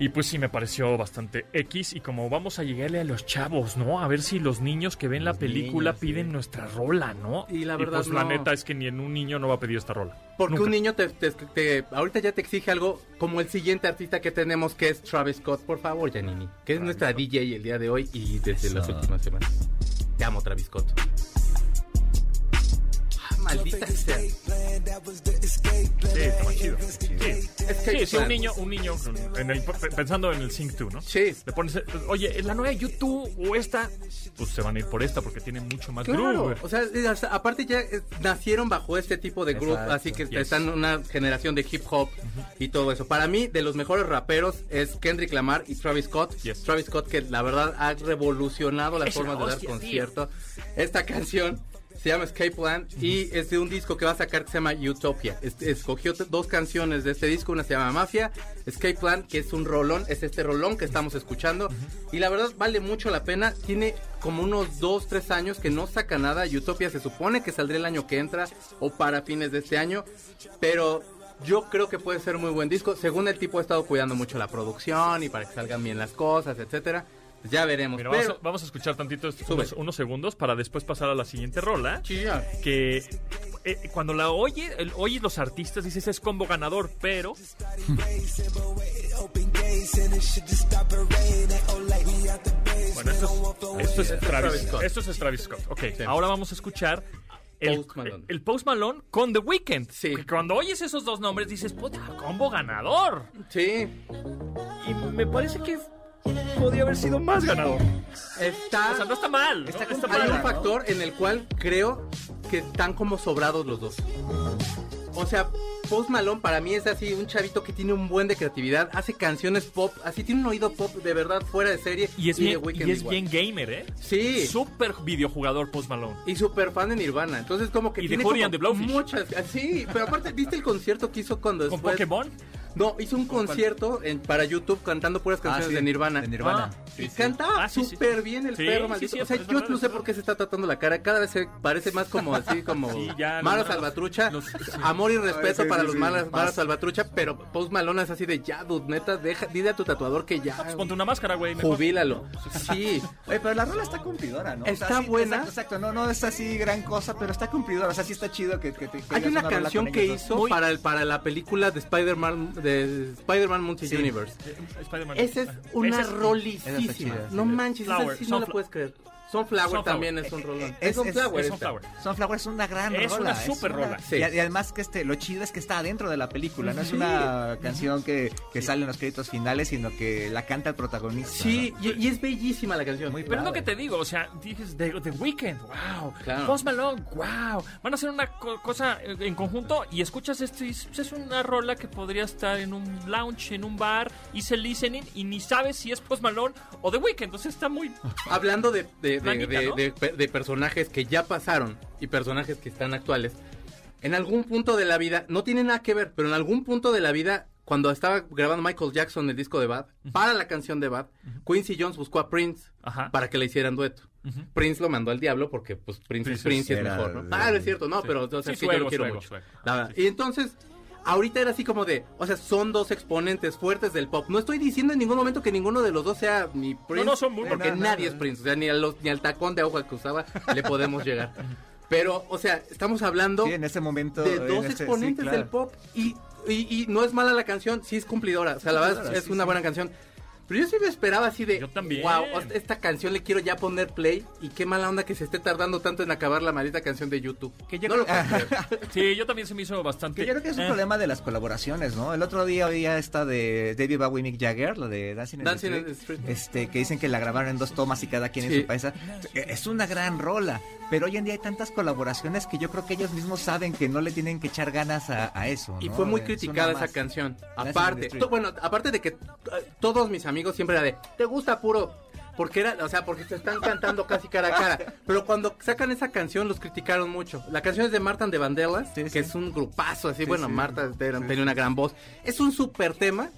S2: Y pues sí me pareció bastante X. Y como vamos a llegarle a los chavos, ¿no? A ver si los niños que ven la película
S3: niños,
S2: piden
S3: sí.
S2: nuestra rola, ¿no?
S6: Y la verdad
S2: pues la
S6: no.
S2: neta es que ni en un niño no va a pedir esta rola.
S6: Porque
S2: Nunca.
S6: un niño te, te- te- ahorita ya te exige algo como el siguiente artista que tenemos que es Travis Scott, por favor, Janini, que es nuestra DJ el día de hoy y desde las
S3: Eso.
S6: últimas semanas. Te amo, Travis Scott. Maldita sea.
S2: Sí, está más chido. Sí,
S6: Escape
S2: sí, sí, un niño, un niño en el- pensando en el Sing 2, ¿no?
S6: Sí.
S2: Le pones, oye, ¿la nueva YouTube o esta? Pues se van a ir por esta porque tiene mucho más
S6: Claro,
S2: groove.
S6: o sea, aparte ya eh, nacieron bajo este tipo de grupo,
S3: Exacto.
S6: así que
S2: Yes.
S6: están en una generación de hip hop y todo eso. Para mí, de los mejores raperos es Kendrick Lamar y Travis Scott.
S2: Yes.
S6: Travis Scott que la verdad ha revolucionado las
S2: Es la
S6: formas de dar
S2: hostia, tío.
S6: concierto. Esta canción se llama Escape Plan y es de un disco que va a sacar que se llama Utopia. Es- escogió dos canciones de este disco, una se llama Mafia, Escape Plan, que es un rolón, es este rolón que estamos escuchando y la verdad vale mucho la pena. Tiene como unos dos, tres años que no saca nada. Utopia se supone que saldrá el año que entra o para fines de este año, pero yo creo que puede ser muy buen disco. Según el tipo ha estado cuidando mucho la producción y para que salgan bien las cosas, etcétera. Ya veremos.
S2: Mira,
S6: pero
S2: vamos, a, vamos a escuchar tantito estos-
S6: Sube.
S2: unos, unos segundos para después pasar a la siguiente rola.
S6: Chilla.
S2: que eh, cuando la oye, el- oyes los artistas, dices es combo ganador, pero <laughs> bueno, esto es, esto es Travis,
S6: Scott.
S2: esto es Travis Scott. Ok, ahora vamos a escuchar el
S6: Post Malone.
S2: el Post Malone con The Weeknd.
S6: Sí.
S2: Que cuando oyes esos dos nombres dices, puta, combo ganador.
S6: Sí.
S2: Y me parece que podría haber sido más ganador.
S6: Está,
S2: O sea, no está mal. ¿no?
S3: Está
S2: Está
S3: complicado.
S6: hay un factor en el cual creo que están como sobrados los dos. O sea, Post Malone para mí es así un chavito que tiene un buen de creatividad, hace canciones pop, así tiene un oído pop de verdad fuera de serie.
S2: Y es,
S6: The
S2: bien, y es bien gamer, ¿eh?
S6: Sí.
S2: Súper videojugador Post Malone.
S6: Y súper fan de Nirvana. Entonces como que
S2: Y de
S6: tiene como
S2: and the Blowfish.
S6: muchas, sí, pero aparte viste el concierto que hizo cuando
S2: ¿Con
S6: después
S2: Pokémon?
S6: No, hizo un concierto en- para YouTube cantando puras canciones
S3: Ah, sí,
S6: de Nirvana.
S3: de Nirvana.
S2: Ah.
S6: Y cantaba
S2: Ah, sí, sí.
S6: súper bien el
S2: Sí,
S6: perro maldito.
S2: sí,
S6: o sea, yo
S2: verdad,
S6: no sé por qué se está tratando la cara. Cada vez se parece más como así, <laughs> como
S2: Sí, ya, los-
S6: Salvatrucha.
S2: los-.
S6: Amor y respeto para
S3: sí,
S6: los
S3: sí.
S6: malas. Maro Salvatrucha, pero Post Malone es así de ya, dude, neta, deja, dile a tu tatuador que ya.
S2: Pues ponte una máscara, güey.
S6: Jubílalo. Sí.
S3: Oye, pero la rola está cumplidora, ¿no?
S6: Está buena.
S3: Exacto, exacto. No, no es así gran cosa, pero está cumplidora. O sea, sí está chido que, que, que
S6: Hay una canción que hizo
S2: Muy-
S6: para, el, para la película de Spider-Man de Spider-Man Multi
S3: Sí.
S6: Universe.
S2: Eh.
S6: Esa es
S2: Ajá.
S6: una rolicísima.
S3: Chida,
S6: No
S3: sí.
S6: manches, esa
S2: Flower,
S6: sí no la puedes creer. Sunflower,
S2: Sunflower.
S6: también es un rolón.
S3: Es-
S6: Es,
S3: es-
S6: Sunflower.
S2: es
S6: esta.
S2: Sunflower.
S3: Sunflower es una gran
S2: Es
S3: rola.
S2: una super
S3: una-
S2: rola.
S6: Sí.
S3: Y, y además que este, lo chido es que está adentro de la película, no es una canción que, que sale en los créditos finales, sino que la canta el protagonista.
S6: Sí, y, y es bellísima la canción.
S3: Muy
S2: Pero es lo que te digo, o sea, dices The, The Weeknd, wow,
S6: Claro.
S2: Post Malone, wow, van a hacer una co- cosa en conjunto y escuchas esto y es, es una rola que podría estar en un lounge, en un bar, hice listening y ni sabes si es Post Malone o The Weeknd, entonces está muy...
S6: Hablando de, de, de-
S2: Blanquita,
S6: de-
S2: ¿no?
S6: de pe- de personajes que ya pasaron y personajes que están actuales, en algún punto de la vida, no tiene nada que ver, pero en algún punto de la vida, cuando estaba grabando Michael Jackson el disco de Bad, para la canción de Bad, Quincy Jones buscó a Prince
S2: Ajá.
S6: para que le hicieran dueto. Prince lo mandó al diablo porque pues Prince es
S2: Prince
S6: es mejor, ¿no? Ah, no es cierto, no,
S2: Sí.
S6: pero o sea,
S2: Sí,
S6: que yo lo quiero mucho. La verdad. Y entonces, ahorita era así como de, o sea, son dos exponentes fuertes del pop. No estoy diciendo en ningún momento que ninguno de los dos sea ni Prince,
S2: no, son muy-
S6: porque
S3: no, no,
S6: nadie
S3: no.
S6: es Prince, o sea, ni, a los- ni al tacón de agua que usaba le podemos llegar. Pero, o sea, estamos hablando
S3: Sí, en ese momento.
S6: de
S3: en
S6: dos
S3: sí,
S6: exponentes
S3: claro.
S6: del pop y, y, y no es mala la canción, sí es cumplidora, o sea, la verdad es, es una buena canción. Pero yo sí me esperaba así de,
S2: Yo también.
S6: wow, esta canción le quiero ya poner play y qué mala onda que se esté tardando tanto en acabar la maldita canción de YouTube.
S3: Que yo
S6: no lo
S3: creo-
S6: creer. <laughs>
S2: Sí, yo también se me hizo bastante...
S3: Que yo creo que es un
S2: eh,
S3: problema de las colaboraciones, ¿no? El otro día había esta de David Bowie y Mick Jagger, la de Dancing in
S6: Dancing in the
S3: Street,
S6: Street.
S3: este, que dicen que la grabaron en dos tomas y cada quien
S6: Sí.
S3: en su país. Es una gran rola, pero hoy en día hay tantas colaboraciones que yo creo que ellos mismos saben que no le tienen que echar ganas a, a eso,
S6: Y fue muy criticada esa canción. Aparte, bueno, aparte de que eh, todos mis amigos siempre era de, ¿te gusta puro? Porque era, o sea, porque se están cantando casi cara a cara. <laughs> Pero cuando sacan esa canción los criticaron mucho. La canción es de Marta de Vandellas,
S3: Sí,
S6: que
S3: sí.
S6: es un grupazo así.
S3: Sí,
S6: bueno. Marta tenía una gran voz. Es un súper tema.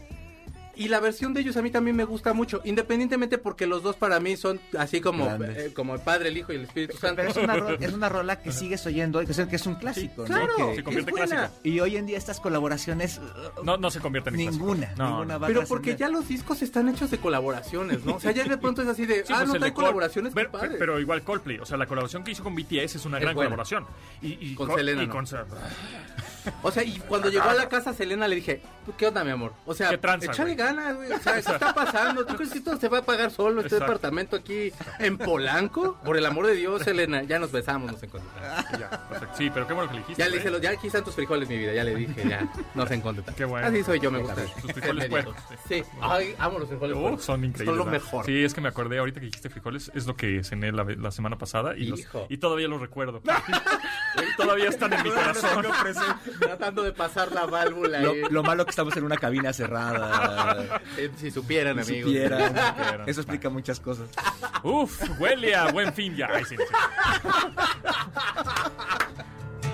S6: Y la versión de ellos a mí también me gusta mucho, independientemente porque los dos para mí son así como, eh, como el Padre, el Hijo y el Espíritu Santo.
S3: Pero es una, ro- <laughs> es una rola que sigues oyendo hoy, que es, que es un clásico,
S6: claro,
S3: ¿no? Que-
S2: Se convierte
S6: es buena.
S2: clásico.
S3: y hoy en día estas colaboraciones, uh,
S2: No, no se convierte en clásico.
S3: ninguna,
S2: No,
S3: ninguna
S2: no.
S3: va a
S6: Pero porque ya los discos están hechos de colaboraciones, ¿no? O sea, ya de pronto es así de, <laughs>
S2: Sí,
S6: ah,
S2: pues
S6: no
S2: Col-
S6: colaboraciones,
S2: pero,
S6: padre.
S2: pero igual Coldplay, o sea, la colaboración que hizo con BTS es una
S6: Es
S2: gran
S6: buena.
S2: colaboración. Y, y
S6: Con
S2: co-
S6: Selena,
S2: y
S6: ¿no?
S2: con- <laughs>
S6: O sea, y cuando llegó a la casa Selena le dije, ¿tú qué onda, mi amor? O sea,
S2: ¿Qué tranza,
S6: échale
S2: güey?
S6: ganas, güey. O sea, ¿qué está pasando? ¿Tú crees que esto se va a pagar solo, este
S2: Exacto.
S6: departamento aquí en Polanco? Por el amor de Dios, Selena, ya nos besamos, nos encontramos.
S2: Ya, perfecto. Sí, pero qué bueno que le dijiste.
S6: Ya le dije, los- ya aquí están tus frijoles, mi vida, ya le dije, ya nos encontramos.
S2: Qué bueno.
S6: Así soy yo, me gusta.
S2: Tus frijoles puercos,
S6: Sí, ay, amo los frijoles puercos.
S2: son increíbles.
S6: Son lo mejor.
S2: Sí, es que me acordé ahorita que dijiste frijoles, es lo que cené la, la semana pasada y, los- y todavía los recuerdo. <laughs> todavía están en mi <laughs> corazón.
S6: Tratando de pasar la válvula. ahí.
S3: Lo, lo malo que estamos en una cabina cerrada. <laughs>
S6: Si supieran,
S3: Si
S6: amigos.
S3: supieran.
S2: supieran.
S3: Eso explica muchas cosas.
S2: Uf, huele a buen fin ya. Ay, sí, sí.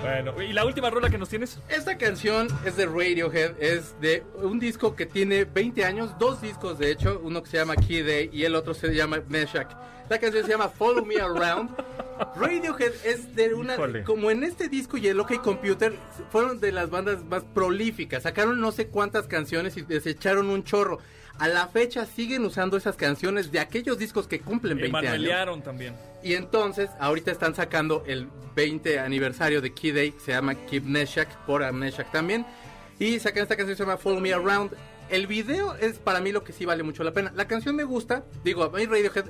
S2: Bueno, ¿y la última rola que nos tienes?
S6: Esta canción es de Radiohead, es de un disco que tiene 20 años, dos discos de hecho, uno que se llama Key Day y el otro se llama Meshach. La canción se llama Follow Me Around. Radiohead es de una,
S2: Híjole.
S6: como en este disco y el OK Computer, fueron de las bandas más prolíficas, sacaron no sé cuántas canciones y desecharon un chorro. A la fecha siguen usando esas canciones de aquellos discos que cumplen 20 años.
S2: Emanuelearon también.
S6: Y entonces, ahorita están sacando el 20 aniversario de Key Day, se llama Keep Neshak, por Amnesiac también. Y sacan esta canción que se llama Follow Me Around. El video es para mí lo que sí vale mucho la pena. La canción me gusta, digo, a mí Radiohead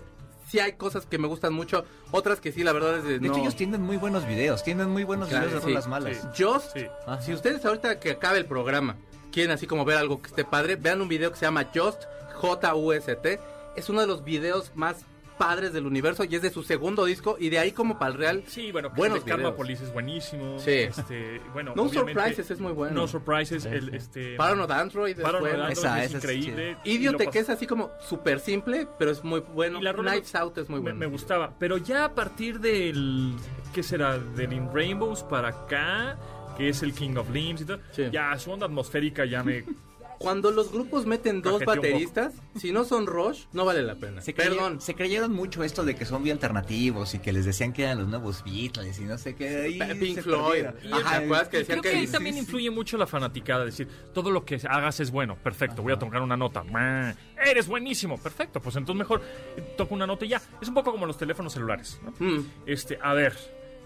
S6: sí hay cosas que me gustan mucho, otras que sí, la verdad es de,
S3: De
S6: no.
S3: hecho, ellos tienen muy buenos videos, tienen muy buenos
S6: Claro,
S3: videos de
S6: sí,
S3: rolas malas.
S2: sí.
S6: Just,
S2: Sí.
S6: Si ustedes ahorita que acabe el programa quieren así como ver algo que esté padre, vean un video que se llama Just, J-U-S-T. Es uno de los videos más padres del universo y es de su segundo disco y de ahí como para el real.
S2: Sí, bueno,
S6: Buenos
S2: el de Karma. Police es buenísimo.
S6: Sí.
S2: Este, bueno,
S6: No Surprises es muy bueno.
S2: No Surprises, el, este...
S6: Paranoid Android
S2: Paranoid
S6: bueno.
S2: Android
S3: Esa-
S2: es
S3: esa es
S2: increíble.
S6: Idiote, que es así como súper simple, pero es muy bueno.
S2: Y la
S6: Nights Out es muy
S2: me,
S6: bueno.
S2: me gustaba. Pero ya a partir del. ¿Qué será? Del In Rainbows para acá, que es el King of Limbs y todo.
S6: Sí.
S2: Ya su onda atmosférica ya me. <laughs>
S6: Cuando los grupos meten dos
S2: Cajeteó
S6: bateristas, si no son Rush, no vale la pena.
S3: Se, creye-
S6: Perdón.
S3: se creyeron mucho esto de que son muy alternativos y que les decían que eran los nuevos Beatles y no sé qué.
S6: Pink Floyd.
S3: perdieron.
S6: Y ¿te acuerdas que decían
S2: creo que ahí también
S3: sí, sí.
S2: influye mucho la fanaticada. Decir, todo lo que hagas es bueno. Perfecto, voy a tocar una nota. Mua, Eres buenísimo. Perfecto, pues entonces mejor toco una nota y ya. Es un poco como los teléfonos celulares. ¿no?
S6: Mm.
S2: Este, a ver,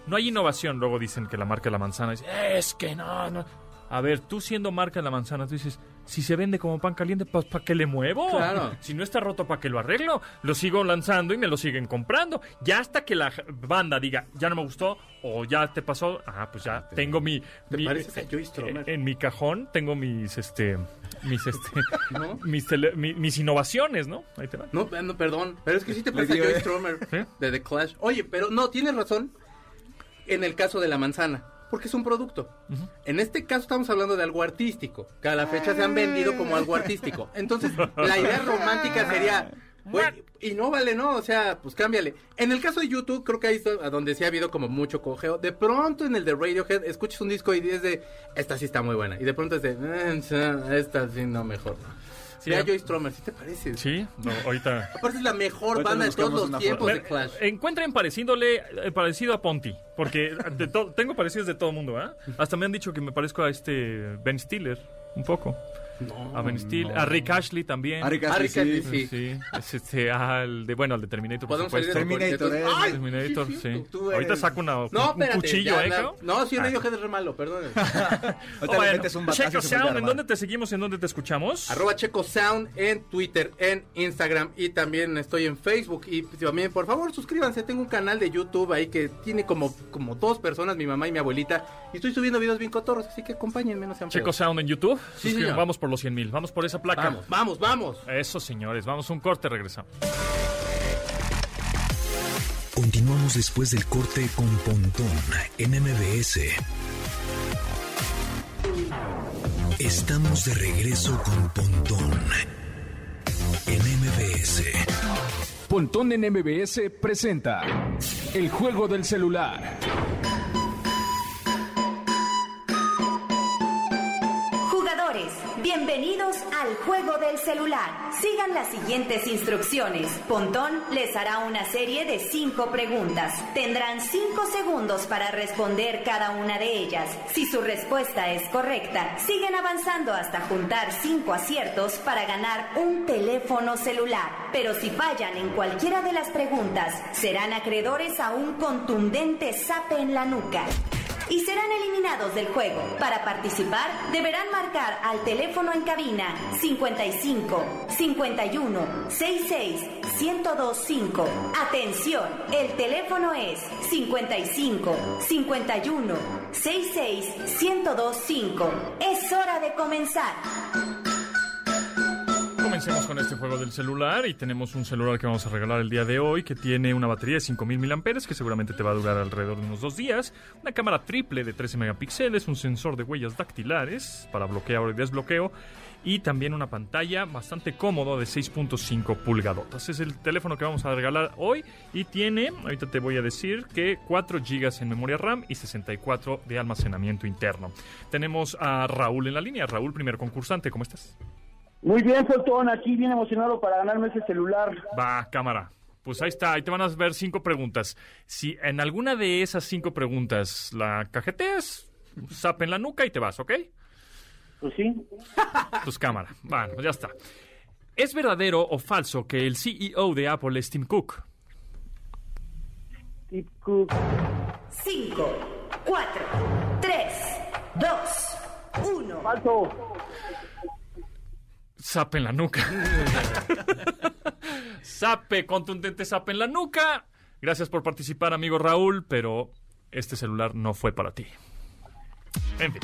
S2: no hay innovación. Luego dicen que la marca de la manzana dice, es que no, no. A ver, tú siendo marca de la manzana, tú dices, si se vende como pan caliente, pues ¿para qué le muevo?
S6: Claro. <laughs>
S2: Si no está roto, ¿para qué lo arreglo? Lo sigo lanzando y me lo siguen comprando. Ya hasta que la banda diga, ya no me gustó o ya te pasó, ah, pues ya tengo mi...
S6: ¿Te
S2: mi-
S6: pareces a Joey Stromer?
S2: en mi cajón tengo mis, este, mis, este, <laughs>
S6: ¿No?
S2: mis, tele- mi- mis innovaciones, ¿no? Ahí te van.
S6: No, eh, no, perdón, pero es que sí te parece a
S3: eh.
S6: Stromer
S2: ¿Sí?
S6: de The Clash. Oye, pero no, tienes razón en el caso de la manzana, porque es un producto. En este caso estamos hablando de algo artístico, que a la fecha se han vendido como algo artístico. Entonces, la idea romántica sería, güey, y no vale, ¿no? O sea, pues cámbiale. En el caso de YouTube, creo que ahí es a donde sí ha habido como mucho cojeo. De pronto en el de Radiohead, escuchas un disco y es de, esta sí está muy buena. Y de pronto es de, "Eh, esta sí no mejor.
S2: Sí,
S6: Sí, a
S2: ¿eh?
S6: Joey Stromer, ¿sí te parece?
S2: Sí, no, ahorita...
S6: Aparte es la mejor
S3: Ahorita
S6: banda de todos los tiempos de Clash.
S2: Encuentren parecídole, eh, parecido a Ponty, porque de to- tengo parecidos de todo el mundo, ¿ah? Hasta me han dicho que me parezco a este Ben Stiller, un poco. A Ben Stiller, a Rick Ashley también.
S3: A Rick
S6: Ah,
S3: Astley,
S6: Rick Astley,
S3: sí.
S6: sí.
S2: Sí, es este, al de, bueno, al de Terminator, por supuesto.
S3: Terminator,
S6: Terminator.
S3: eh.
S6: ¡Ay!
S2: Terminator,
S6: sí,
S2: sí. Ahorita saco una, un,
S6: No,
S2: un
S6: espérate.
S2: cuchillo,
S6: ya,
S2: ¿eh,
S6: la-? No, sí,
S2: Ah.
S6: Radiohead es re malo, perdón. <laughs>
S3: Ahorita
S2: Oh, <laughs>
S3: le
S2: bueno,
S3: metes un batazo
S2: Checo Sound, ¿en dónde te seguimos? ¿En dónde te escuchamos?
S6: Arroba Checo Sound en Twitter, en Instagram y también estoy en Facebook. Y pues, también, por favor, suscríbanse. Tengo un canal de YouTube ahí que tiene como, como dos personas, mi mamá y mi abuelita. Y estoy subiendo videos bien cotorros, así que acompáñenme, no sean
S2: Checo
S6: feos.
S2: Sound en YouTube.
S6: Sí,
S2: vamos por los 100 mil, vamos por esa placa.
S6: Vamos, vamos, vamos.
S2: Eso, señores, vamos a un corte, regresamos.
S1: Continuamos después del corte con Pontón en MBS. Estamos de regreso con Pontón en MBS.
S7: Pontón en MBS presenta El juego del celular.
S8: Juego del celular. Sigan las siguientes instrucciones. Pontón les hará una serie de cinco preguntas. Tendrán cinco segundos para responder cada una de ellas. Si su respuesta es correcta, siguen avanzando hasta juntar cinco aciertos para ganar un teléfono celular. Pero si fallan en cualquiera de las preguntas, serán acreedores a un contundente zape en la nuca y serán eliminados del juego. Para participar, deberán marcar al teléfono en cabina 55 51 66 1025. Atención, el teléfono es 55 51 66 1025. Es hora de comenzar.
S2: Comencemos con este juego del celular y tenemos un celular que vamos a regalar el día de hoy que tiene una batería de 5000 mAh que seguramente te va a durar alrededor de unos dos días, una cámara triple de 13 megapíxeles, un sensor de huellas dactilares para bloqueo y desbloqueo y también una pantalla bastante cómodo de 6.5 pulgadotas. Es el teléfono que vamos a regalar hoy y tiene, ahorita te voy a decir que 4 GB en memoria RAM y 64 de almacenamiento interno. Tenemos a Raúl en la línea. Raúl, primer concursante, ¿cómo estás?
S9: Muy bien, Fontón, aquí bien emocionado para ganarme ese celular.
S2: Va, cámara. Pues ahí está, ahí te van a ver cinco preguntas. Si en alguna de esas cinco preguntas la cajeteas, zap en la nuca y te vas, ¿ok?
S9: Pues sí. <laughs>
S2: Pues cámara. Bueno, pues ya está. ¿Es verdadero o falso que el CEO de Apple es Tim Cook?
S9: Tip Cook.
S8: 5, 4, 3, 2, 1.
S9: Falso.
S2: Zap en la nuca. <laughs> Zape, contundente zap en la nuca. Gracias por participar, amigo Raúl, pero este celular no fue para ti. En fin.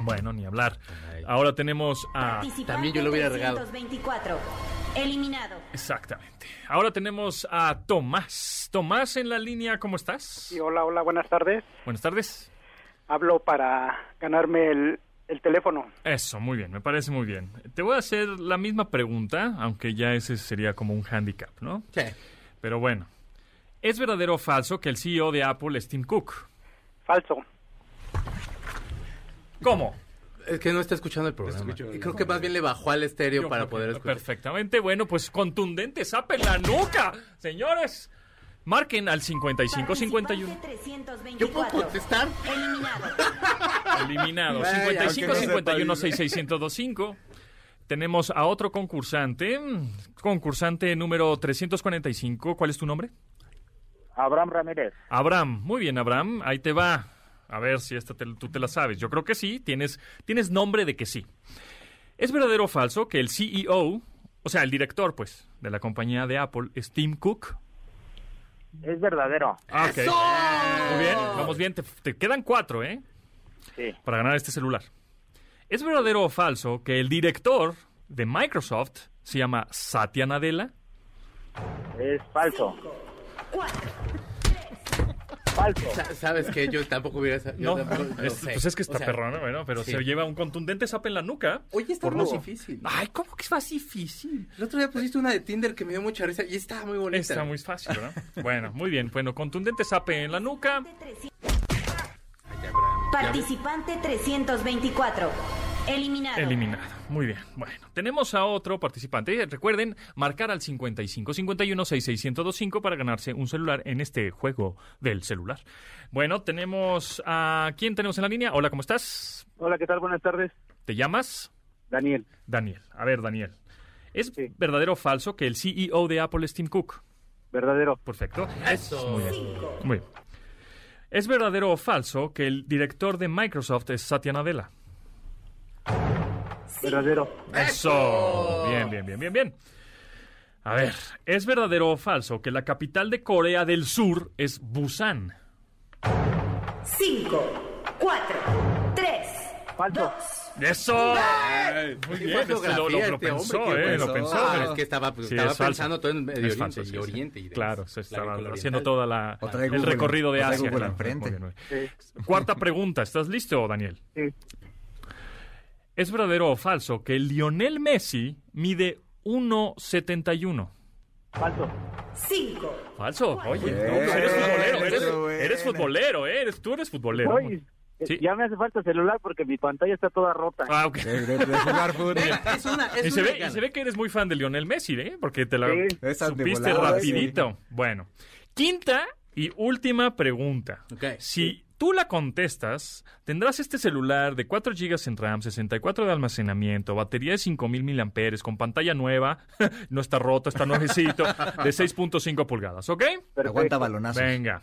S2: Bueno, ni hablar. Ahora tenemos a...
S6: También yo lo hubiera regado.
S8: 324. Eliminado.
S2: Exactamente. Ahora tenemos a Tomás. Tomás en la línea, ¿cómo estás?
S10: Sí, hola, hola, buenas tardes.
S2: Buenas tardes.
S10: Hablo para ganarme el, el teléfono.
S2: Eso, muy bien, me parece muy bien. Te voy a hacer la misma pregunta, aunque ya ese sería como un handicap, ¿no?
S6: Sí.
S2: Pero bueno, ¿es verdadero o falso que el CEO de Apple es Tim Cook?
S10: Falso.
S2: ¿Cómo?
S6: Es que no está escuchando el programa. Y creo que más bien le bajó al estéreo
S2: Yo
S6: para
S2: creo
S6: poder escuchar.
S2: Perfectamente, bueno, pues contundente, zapa en la nuca, señores. Marquen al 55 51
S8: 324.
S6: ¿Yo puedo contestar?
S8: Eliminado.
S2: eliminado.
S6: Vaya,
S2: 55
S3: aunque no
S2: 51
S3: sepa.
S2: 66 1025. Tenemos a otro concursante, concursante número 345. ¿Cuál es tu nombre?
S9: Abraham Ramírez.
S2: Abraham. Muy bien, Abraham. Ahí te va. A ver si esta te- tú te la sabes. Yo creo que sí. Tienes, tienes nombre de que sí. ¿Es verdadero o falso que el CEO, o sea, el director, pues, de la compañía de Apple, es Tim Cook?
S11: Es verdadero.
S2: Ah, ok. Muy bien, vamos bien. Te, te quedan cuatro, ¿eh?
S11: Sí.
S2: Para ganar este celular. ¿Es verdadero o falso que el director de Microsoft se llama Satya Nadella?
S11: Es falso. Falso.
S6: ¿Sabes qué? Yo tampoco hubiera sa- yo
S2: No,
S6: tampoco- no
S2: es-
S6: sé.
S2: pues es que está
S6: O sea,
S2: perrón, bueno, pero
S6: sí.
S2: se lleva un contundente zap en la nuca.
S6: Oye, está
S2: por
S6: muy
S2: no-
S6: difícil.
S2: Ay, ¿cómo que es más difícil?
S6: El otro día pusiste una de Tinder que me dio mucha risa y estaba muy bonita.
S2: Está muy fácil, ¿verdad? <laughs> bueno, muy bien. Bueno, contundente zap en la nuca.
S8: Participante 324. Eliminado.
S2: Eliminado. Muy bien. Bueno, tenemos a otro participante. Recuerden marcar al 55 51 66 1025 para ganarse un celular en este juego del celular. Bueno, tenemos a quién tenemos en la línea. Hola, ¿cómo estás?
S10: Hola, ¿qué tal? Buenas tardes.
S2: ¿Te llamas?
S10: Daniel.
S2: Daniel. A ver, Daniel. ¿Es verdadero o falso que el CEO de Apple es Tim Cook?
S10: Verdadero.
S2: Perfecto.
S6: Eso.
S2: Muy bien. Muy bien. ¿Es verdadero o falso que el director de Microsoft es Satya Nadella?
S10: Verdadero.
S2: Eso. Bien, bien, bien, bien, bien. A ver, ¿es verdadero o falso que la capital de Corea del Sur es Busan?
S8: 5, 4, 3,
S10: Falso.
S2: ¡Eso! Muy bien, este lo, lo- pensó,
S6: hombre,
S2: ¿eh? Lo
S6: pensó. Ah,
S2: pero-
S6: es que estaba, pues,
S2: Sí,
S6: estaba
S2: es falso.
S6: pensando todo en Medio
S2: Es
S6: Oriente
S2: sí, sí.
S6: Oriente. y.
S2: Claro, se estaba haciendo toda la, el recorrido de Asia. Claro. Cuarta pregunta, ¿estás listo, Daniel?
S10: Sí.
S2: ¿Es verdadero o falso que Lionel Messi mide 1.71?
S10: Falso.
S8: 5.
S2: Falso. Oye,
S3: Bien,
S2: no, pues eres futbolero, eres, eres futbolero, ¿eh? Eres, tú eres futbolero.
S10: Oye,
S2: Sí.
S10: ya me hace falta celular porque mi pantalla está toda rota.
S2: Ah, ok.
S3: De, de- de jugar fútbol.
S6: Es una, es
S2: Y se, ve, y
S6: gana.
S2: se ve que eres muy fan de Lionel Messi, ¿eh? Porque te la
S10: Sí.
S2: Supiste rapidito. Bueno, quinta y última pregunta.
S6: Ok.
S2: Si tú la contestas, tendrás este celular de 4 GB en RAM, 64 de almacenamiento, batería de 5000 mAh, con pantalla nueva, <laughs> no está roto, está nuevecito, de <laughs> 6.5 pulgadas, ¿ok?
S3: Aguanta balonazos.
S2: Venga.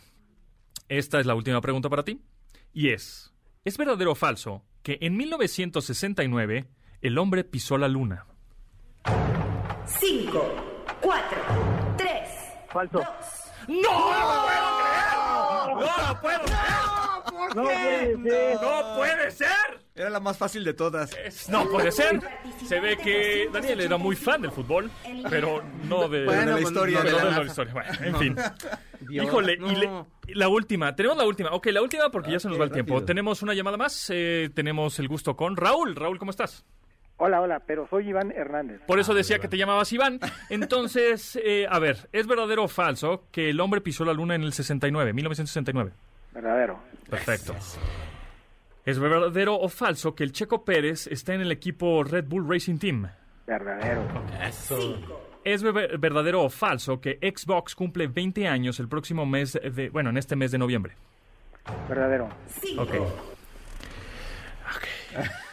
S2: Esta es la última pregunta para ti. Y es, ¿es verdadero o falso que en 1969 el hombre pisó la luna?
S8: 5, 4, 3,
S10: Falso.
S2: ¡No lo puedo creer! ¡No lo puedo creer!
S10: No puede ser.
S2: ¡No puede ser!
S3: Era la más fácil de todas.
S2: Es- no puede ser. Se ve que Daniel era muy fan del fútbol, pero no de,
S6: Bueno,
S2: de la historia.
S6: no de la
S2: de la
S6: raza.
S2: historia. Bueno, en fin.
S6: Dios,
S2: Híjole, y,
S6: no.
S2: le- y la última. Tenemos la última. Ok, la última porque ya se nos va el tiempo.
S3: rápido.
S2: Tenemos una llamada más. eh, tenemos el gusto con Raúl. Raúl, ¿cómo estás?
S10: Hola, hola, pero soy Iván Hernández.
S2: Por eso decía que te llamabas Iván. Entonces, eh, a ver, ¿es verdadero o falso que el hombre pisó la luna en el 69, 1969?
S10: Verdadero.
S2: Perfecto. ¿Es verdadero o falso que el Checo Pérez está en el equipo Red Bull Racing Team?
S10: Verdadero.
S6: Eso.
S2: ¿Es ver- verdadero o falso que Xbox cumple 20 años el próximo mes de, bueno, en este mes de noviembre?
S10: Verdadero.
S2: Ok.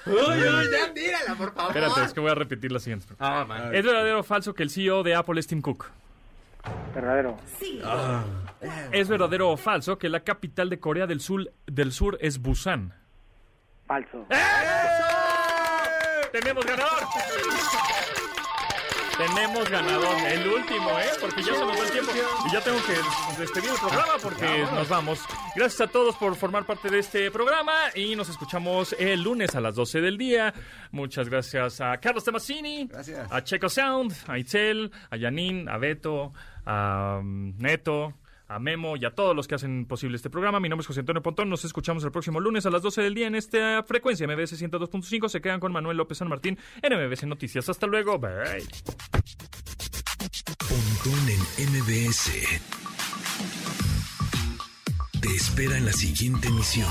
S6: Uy, uy, ya tírala, por favor.
S2: Espérate, es que voy a repetir la siguiente.
S6: Ah, man.
S2: ¿Es verdadero o falso que el CEO de Apple es Tim Cook?
S10: Verdadero.
S2: ¿Es verdadero o falso que la capital de Corea del Sur, del Sur es Busan?
S10: Falso.
S2: ¡Tenemos ganador! Tenemos ganador, el último, ¿eh? Porque ya se nos va el tiempo y ya tengo que despedir el programa porque nos vamos. Gracias a todos por formar parte de este programa y nos escuchamos el lunes a las 12 del día. Muchas gracias a Carlos Tomasini,
S3: Gracias.
S2: a Checo Sound, a Itzel, a Janine, a Beto, a um, Neto, a Memo y a todos los que hacen posible este programa. Mi nombre es José Antonio Pontón. Nos escuchamos el próximo lunes a las 12 del día en esta frecuencia MBS 102.5. Se quedan con Manuel López San Martín en MBS Noticias. Hasta luego. Bye.
S1: Pontón en MBS. Te espera en la siguiente emisión.